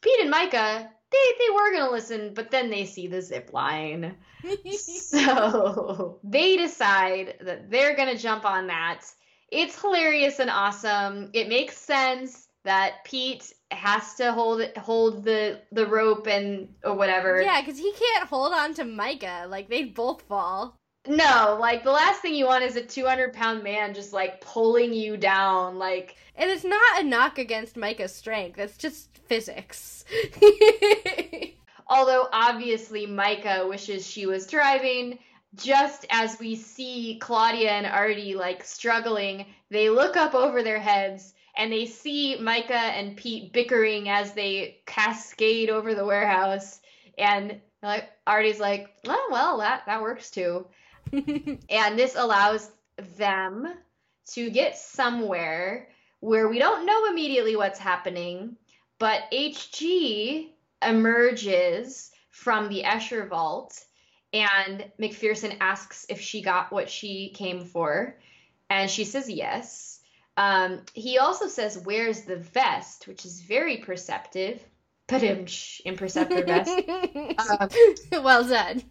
Pete and Myka, they, they were going to listen, but then they see the zip line. so they decide that they're going to jump on that. It's hilarious and awesome. It makes sense that Pete has to hold hold the the rope and or whatever. Yeah, because he can't hold on to Myka. Like they'd both fall. No, like the last thing you want is a 200 pound man just like pulling you down. Like, and it's not a knock against Myka's strength. It's just physics. Although obviously Myka wishes she was driving. Just as we see Claudia and Artie like struggling, they look up over their heads and they see Myka and Pete bickering as they cascade over the warehouse. And like Artie's like, oh well, that that works too. and this allows them to get somewhere where we don't know immediately what's happening, but HG emerges from the Escher vault and MacPherson asks if she got what she came for. And she says yes. Um, he also says, "Where's the vest?" which is very perceptive. But imperceptive vest. Um, well done.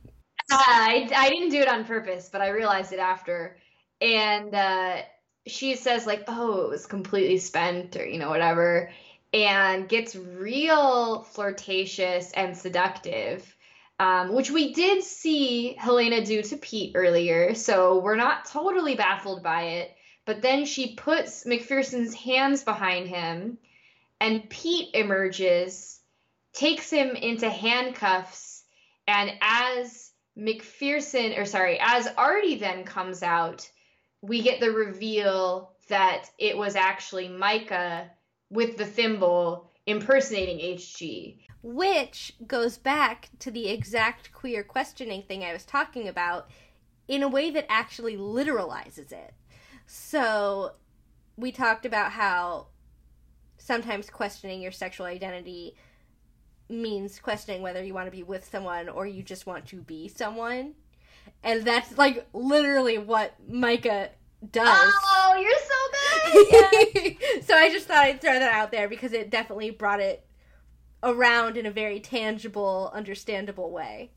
Uh, I, I didn't do it on purpose, but I realized it after. And uh, she says like, "Oh, it was completely spent," or you know, whatever, and gets real flirtatious and seductive. Um, which we did see Helena do to Pete earlier, so we're not totally baffled by it. But then she puts MacPherson's hands behind him, and Pete emerges, takes him into handcuffs, and as MacPherson, or sorry, as Artie then comes out, we get the reveal that it was actually Myka with the thimble impersonating HG. Which goes back to the exact queer questioning thing I was talking about in a way that actually literalizes it. So we talked about how sometimes questioning your sexual identity means questioning whether you want to be with someone or you just want to be someone. And that's like literally what Myka does. Oh, you're so good. so I just thought I'd throw that out there because it definitely brought it around in a very tangible, understandable way.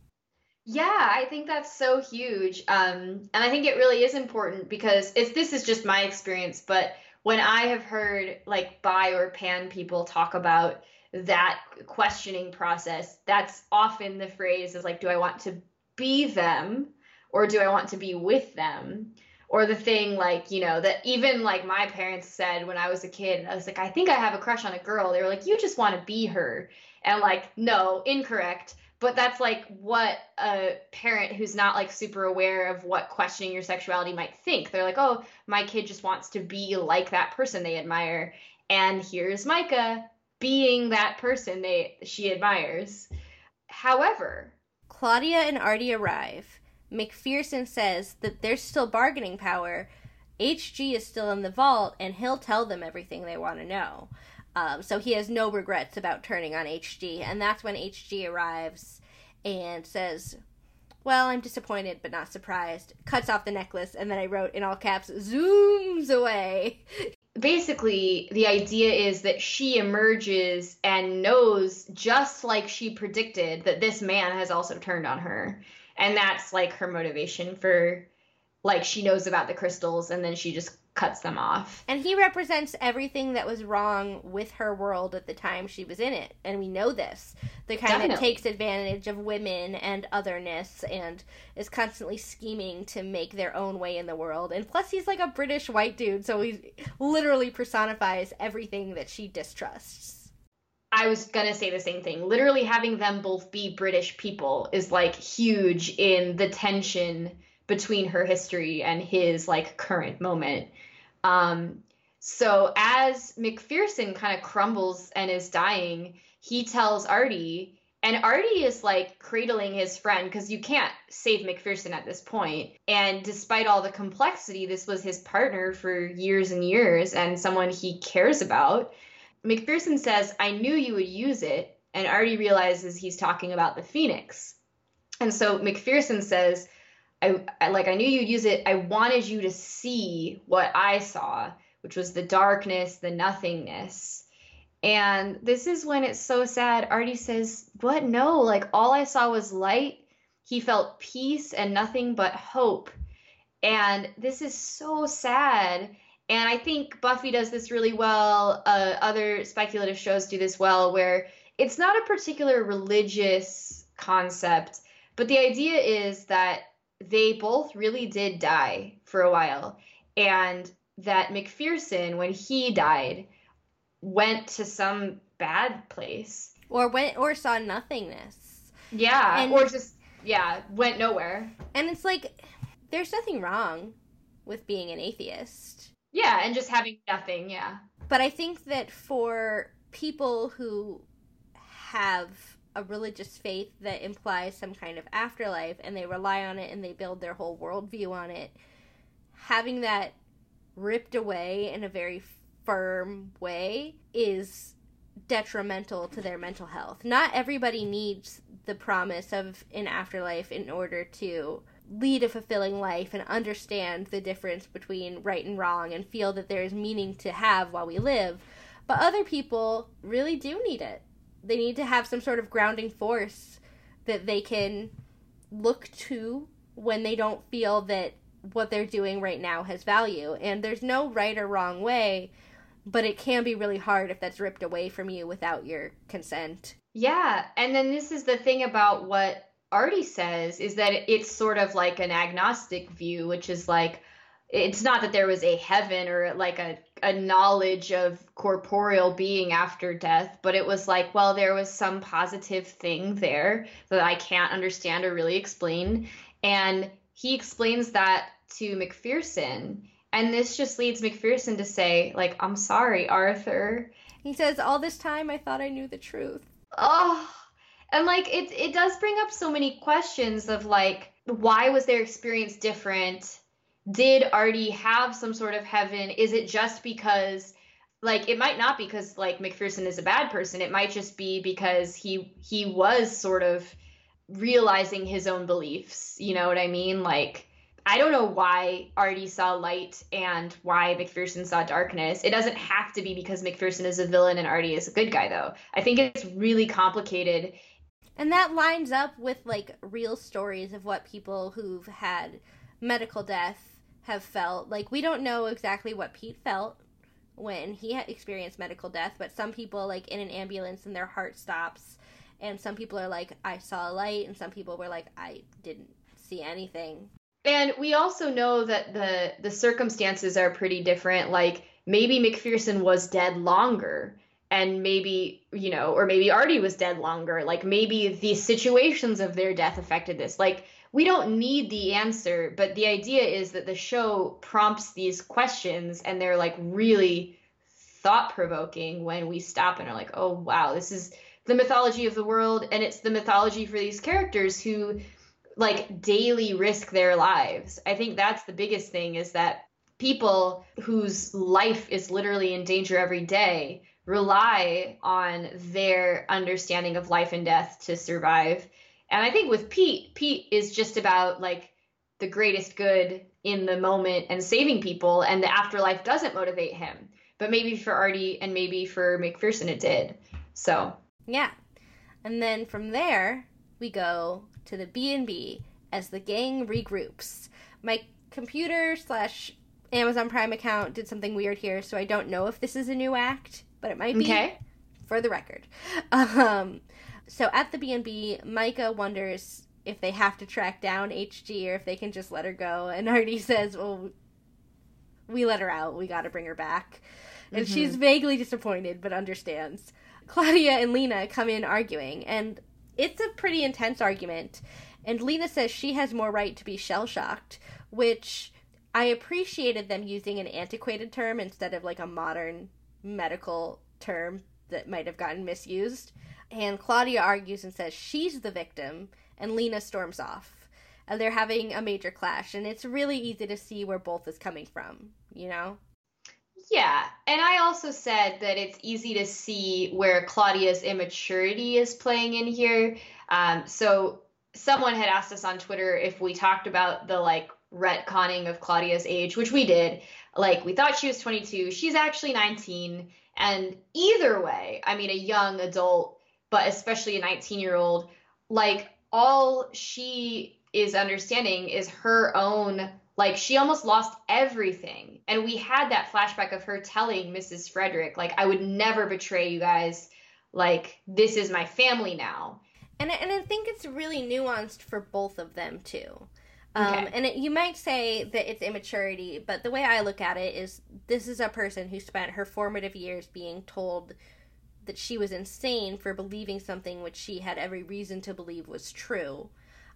Yeah, I think that's so huge. Um, and I think it really is important because if this is just my experience, but when I have heard like bi or pan people talk about that questioning process, that's often the phrase is like, do I want to be them or do I want to be with them? Or the thing like, you know, that even like my parents said when I was a kid, I was like, I think I have a crush on a girl. They were like, you just want to be her. And like, no, incorrect but that's like what a parent who's not like super aware of what questioning your sexuality might think. They're like, "Oh, my kid just wants to be like that person they admire." And here's Myka being that person they she admires. However, Claudia and Artie arrive MacPherson says that there's still bargaining power. HG is still in the vault, and he'll tell them everything they want to know. Um, so he has no regrets about turning on HG, and that's when HG arrives and says, Well, I'm disappointed but not surprised. Cuts off the necklace, and then I wrote in all caps, zooms away. Basically, the idea is that she emerges and knows, just like she predicted, that this man has also turned on her. And that's like her motivation for, like, she knows about the crystals and then she just cuts them off. And he represents everything that was wrong with her world at the time she was in it. And we know this. The kind Definitely. that takes advantage of women and otherness and is constantly scheming to make their own way in the world. And plus, he's like a British white dude, so he literally personifies everything that she distrusts. I was gonna say the same thing. Literally having them both be British people is like huge in the tension between her history and his like current moment. Um, so as MacPherson kind of crumbles and is dying, he tells Artie, and Artie is like cradling his friend because you can't save MacPherson at this point. And despite all the complexity, this was his partner for years and years and someone he cares about. MacPherson says, I knew you would use it. And Artie realizes he's talking about the Phoenix. And so MacPherson says, I, I like I knew you'd use it. I wanted you to see what I saw, which was the darkness, the nothingness. And this is when it's so sad. Artie says, What? No, like all I saw was light. He felt peace and nothing but hope. And this is so sad. And I think Buffy does this really well. Uh, other speculative shows do this well, where it's not a particular religious concept, but the idea is that they both really did die for a while. And that MacPherson, when he died, went to some bad place. Or went or saw nothingness. Yeah. And- or just, yeah, went nowhere. And it's like there's nothing wrong with being an atheist. Yeah. And just having nothing. Yeah. But I think that for people who have a religious faith that implies some kind of afterlife and they rely on it and they build their whole worldview on it, having that ripped away in a very firm way is detrimental to their mental health. Not everybody needs the promise of an afterlife in order to lead a fulfilling life and understand the difference between right and wrong and feel that there is meaning to have while we live. But other people really do need it. They need to have some sort of grounding force that they can look to when they don't feel that what they're doing right now has value. And there's no right or wrong way, but it can be really hard if that's ripped away from you without your consent. Yeah, and then this is the thing about what Artie says is that it's sort of like an agnostic view, which is like it's not that there was a heaven or like a, a knowledge of corporeal being after death, but it was like, well, there was some positive thing there that I can't understand or really explain. And he explains that to MacPherson. And this just leads MacPherson to say, like, I'm sorry, Arthur. He says, All this time I thought I knew the truth. Oh, and like it it does bring up so many questions of like why was their experience different? Did Artie have some sort of heaven? Is it just because like it might not be because like MacPherson is a bad person. It might just be because he he was sort of realizing his own beliefs. You know what I mean? Like I don't know why Artie saw light and why MacPherson saw darkness. It doesn't have to be because MacPherson is a villain and Artie is a good guy, though. I think it's really complicated. And that lines up with like real stories of what people who've had medical death have felt. Like, we don't know exactly what Pete felt when he experienced medical death, but some people, like in an ambulance and their heart stops, and some people are like, I saw a light, and some people were like, I didn't see anything. And we also know that the the circumstances are pretty different. Like maybe MacPherson was dead longer, and maybe you know, or maybe Artie was dead longer. Like maybe the situations of their death affected this. Like we don't need the answer, but the idea is that the show prompts these questions, and they're like really thought provoking when we stop and are like, oh wow, this is the mythology of the world, and it's the mythology for these characters who like daily risk their lives. I think that's the biggest thing is that people whose life is literally in danger every day rely on their understanding of life and death to survive. And I think with Pete, Pete is just about like the greatest good in the moment and saving people, and the afterlife doesn't motivate him. But maybe for Artie and maybe for MacPherson it did. So yeah, and then from there we go to the B and B as the gang regroups. My computer slash Amazon Prime account did something weird here, so I don't know if this is a new act, but it might be. Okay. For the record, um, so at the B and B, Myka wonders if they have to track down HG or if they can just let her go, and Artie says, "Well, we let her out. We got to bring her back," and mm-hmm. she's vaguely disappointed but understands. Claudia and Leena come in arguing, and it's a pretty intense argument. And Leena says she has more right to be shell shocked, which I appreciated them using an antiquated term instead of like a modern medical term that might have gotten misused. And Claudia argues and says she's the victim, and Leena storms off. And they're having a major clash, and it's really easy to see where both is coming from, you know? Yeah, and I also said that it's easy to see where Claudia's immaturity is playing in here. Um, so someone had asked us on Twitter if we talked about the like retconning of Claudia's age, which we did. Like we thought she was 22, she's actually 19, and either way, I mean a young adult, but especially a 19-year-old, like all she is understanding is her own like she almost lost everything. And we had that flashback of her telling Mrs. Frederic like I would never betray you guys. Like this is my family now. And and I think it's really nuanced for both of them too. Um, okay. And it, you might say that it's immaturity, but the way I look at it is this is a person who spent her formative years being told that she was insane for believing something which she had every reason to believe was true.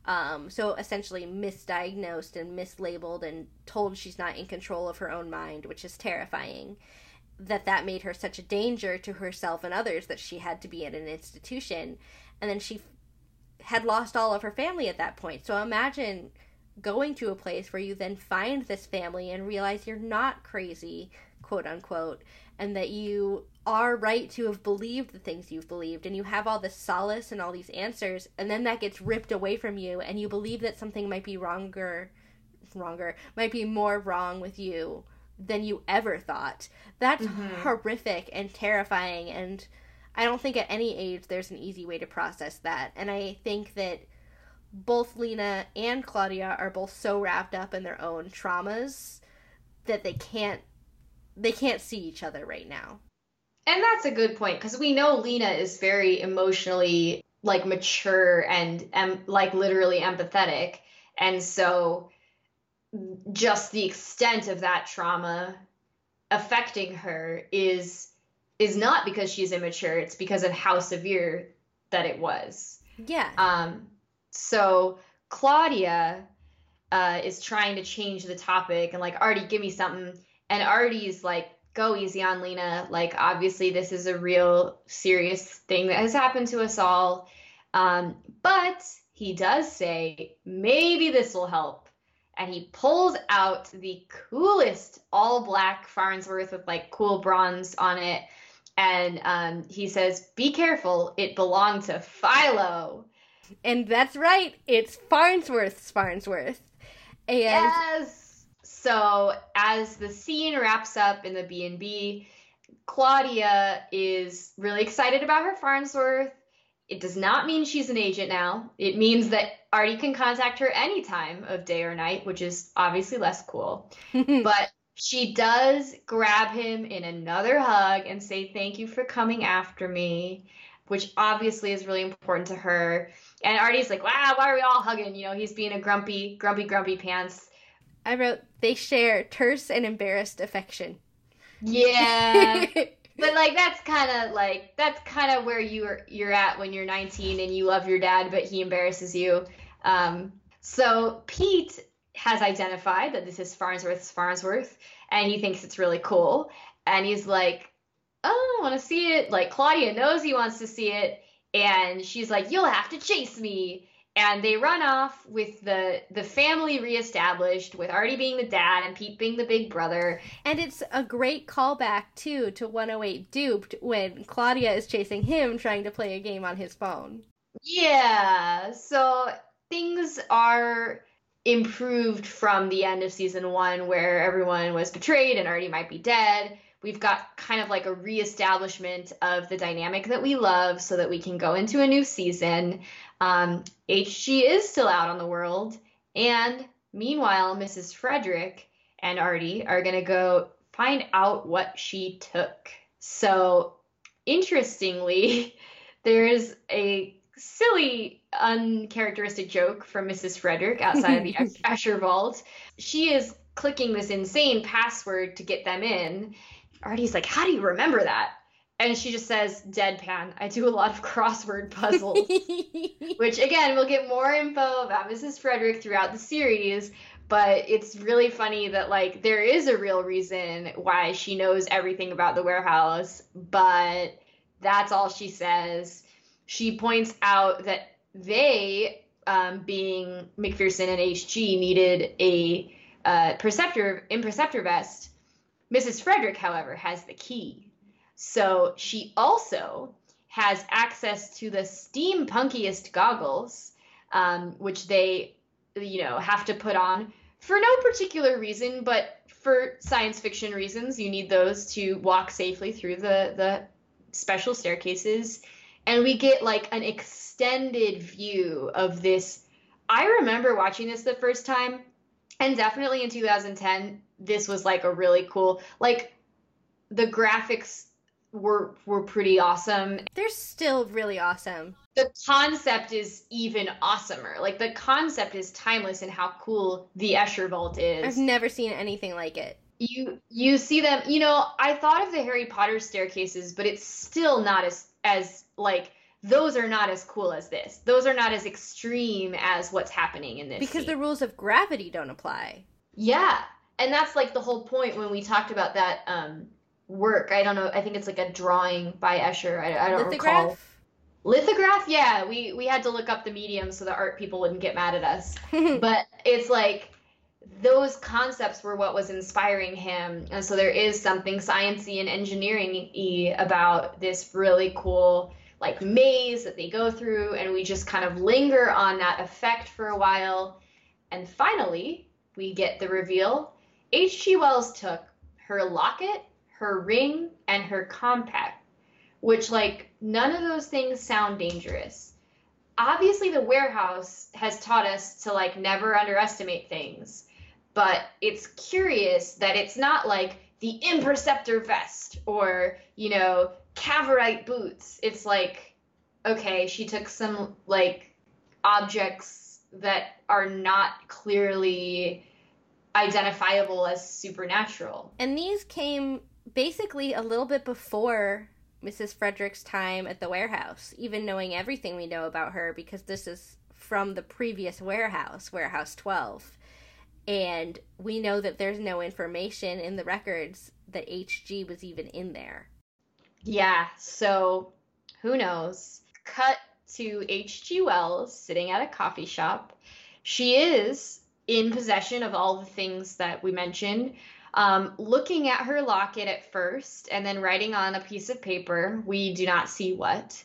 Um, so essentially misdiagnosed and mislabeled and told she's not in control of her own mind, which is terrifying. That that made her such a danger to herself and others that she had to be in an institution, and then she had lost all of her family at that point. So imagine going to a place where you then find this family and realize you're not crazy, quote unquote, and that you are right to have believed the things you've believed and you have all this solace and all these answers and then that gets ripped away from you and you believe that something might be wronger wronger might be more wrong with you than you ever thought that's mm-hmm. horrific and terrifying and i don't think at any age there's an easy way to process that and i think that both leena and claudia are both so wrapped up in their own traumas that they can't they can't see each other right now and that's a good point because we know Leena is very emotionally like mature and um, like literally empathetic. And so just the extent of that trauma affecting her is is not because she's immature, it's because of how severe that it was. Yeah. Um so Claudia uh, is trying to change the topic and like Artie, give me something. And Artie's like go easy on Leena. Like, obviously, this is a real serious thing that has happened to us all. Um, but he does say, maybe this will help. And he pulls out the coolest all black Farnsworth with like cool bronze on it. And um, he says, Be careful, it belonged to Philo. And that's right, it's Farnsworth's Farnsworth. And yes so as the scene wraps up in the B&B, Claudia is really excited about her Farnsworth. It does not mean she's an agent now. It means that Artie can contact her any time of day or night, which is obviously less cool. but she does grab him in another hug and say, Thank you for coming after me, which obviously is really important to her. And Artie's like, Wow, why are we all hugging? You know, he's being a grumpy, grumpy, grumpy pants. I wrote they share terse and embarrassed affection. Yeah. but like that's kind of like that's kind of where you're you're at when you're 19 and you love your dad but he embarrasses you. Um, so Pete has identified that this is Farnsworth's Farnsworth and he thinks it's really cool and he's like, "Oh, I want to see it." Like Claudia knows he wants to see it and she's like, "You'll have to chase me." And they run off with the the family reestablished with Artie being the dad and Pete being the big brother. And it's a great callback too to 108 Duped when Claudia is chasing him trying to play a game on his phone. Yeah, so things are improved from the end of season 1 where everyone was betrayed and Artie might be dead. We've got kind of like a reestablishment of the dynamic that we love so that we can go into a new season. Um, HG is still out on the world, and meanwhile, Mrs. Frederic and Artie are going to go find out what she took. So, interestingly, there is a silly, uncharacteristic joke from Mrs. Frederic outside of the Escher vault. She is clicking this insane password to get them in. Artie's like, How do you remember that? And she just says deadpan. I do a lot of crossword puzzles. Which again we'll get more info about mrs frederic throughout the series but it's really funny that like there is a real reason why she knows everything about the warehouse but that's all she says. She points out that they um, being macpherson and hg needed a uh, perceptor imperceptor vest. Mrs frederic however has the key so she also has access to the steampunkiest goggles, um, which they, you know, have to put on for no particular reason, but for science fiction reasons. You need those to walk safely through the the special staircases, and we get like an extended view of this. I remember watching this the first time, and definitely in 2010, this was like a really cool like the graphics were were pretty awesome. They're still really awesome. The concept is even awesomer. Like the concept is timeless and how cool the Escher Vault is. I've never seen anything like it. You you see them, you know, I thought of the Harry Potter staircases, but it's still not as as like those are not as cool as this. Those are not as extreme as what's happening in this. Because scene. the rules of gravity don't apply. Yeah. And that's like the whole point when we talked about that um work. I don't know. I think it's like a drawing by Escher. I, I don't Lithograph? recall. Lithograph, yeah. We we had to look up the medium so the art people wouldn't get mad at us. but it's like those concepts were what was inspiring him, and so there is something sciency and engineering-y about this really cool like maze that they go through, and we just kind of linger on that effect for a while, and finally we get the reveal. H.G. Wells took her locket her ring, and her compact, which, like, none of those things sound dangerous. Obviously, the warehouse has taught us to, like, never underestimate things, but it's curious that it's not like the imperceptor vest or, you know, cavorite boots. It's like, okay, she took some, like, objects that are not clearly identifiable as supernatural. And these came basically a little bit before Mrs. Frederic's time at the warehouse, even knowing everything we know about her because this is from the previous warehouse, Warehouse 12. And we know that there's no information in the records that HG was even in there. Yeah, so who knows? Cut to H.G. Wells sitting at a coffee shop. She is in possession of all the things that we mentioned um, looking at her locket at first and then writing on a piece of paper, we do not see what.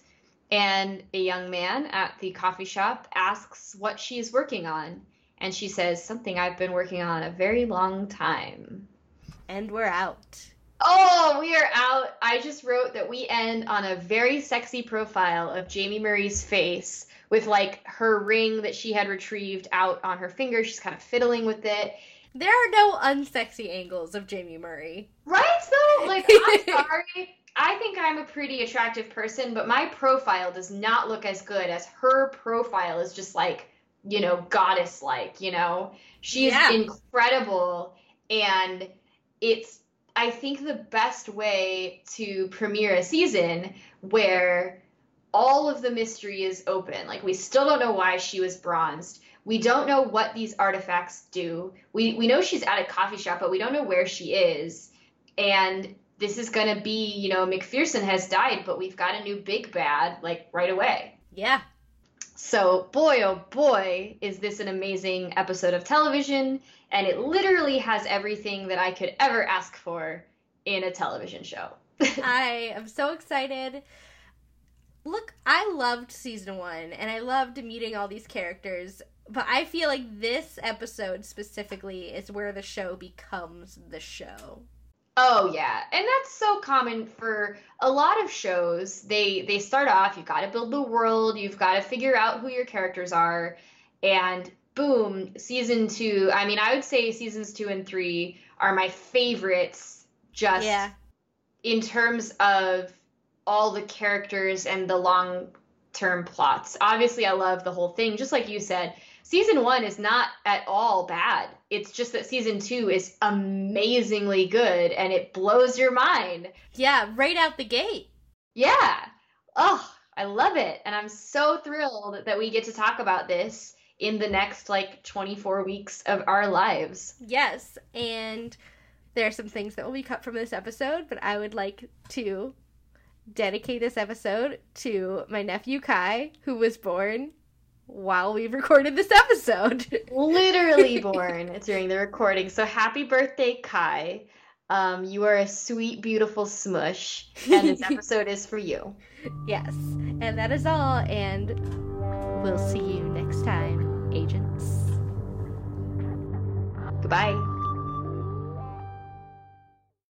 And a young man at the coffee shop asks what she is working on. And she says, Something I've been working on a very long time. And we're out. Oh, we are out. I just wrote that we end on a very sexy profile of Jaime Murray's face with like her ring that she had retrieved out on her finger. She's kind of fiddling with it. There are no unsexy angles of Jaime Murray. Right though? Like I'm sorry. I think I'm a pretty attractive person, but my profile does not look as good as her profile is just like, you know, goddess like, you know. She's yeah. incredible and it's I think the best way to premiere a season where all of the mystery is open. Like we still don't know why she was bronzed. We don't know what these artifacts do. We we know she's at a coffee shop, but we don't know where she is. And this is gonna be, you know, MacPherson has died, but we've got a new big bad like right away. Yeah. So, boy, oh boy, is this an amazing episode of television, and it literally has everything that I could ever ask for in a television show. I am so excited. Look, I loved season one, and I loved meeting all these characters, but I feel like this episode specifically is where the show becomes the show. Oh yeah, and that's so common for a lot of shows. They they start off, you've got to build the world, you've got to figure out who your characters are, and boom, season 2. I mean, I would say seasons 2 and 3 are my favorites just Yeah. in terms of all the characters and the long-term plots. Obviously, I love the whole thing just like you said. Season 1 is not at all bad. It's just that season 2 is amazingly good and it blows your mind. Yeah, right out the gate. Yeah. Oh, I love it. And I'm so thrilled that we get to talk about this in the next like 24 weeks of our lives. Yes, and there are some things that will be cut from this episode, but I would like to dedicate this episode to my nephew Kai, who was born while we recorded this episode. Literally born during the recording. So happy birthday, Kai. Um, you are a sweet, beautiful smush, and this episode is for you. yes, and that is all, and we'll see you next time, agents. Goodbye.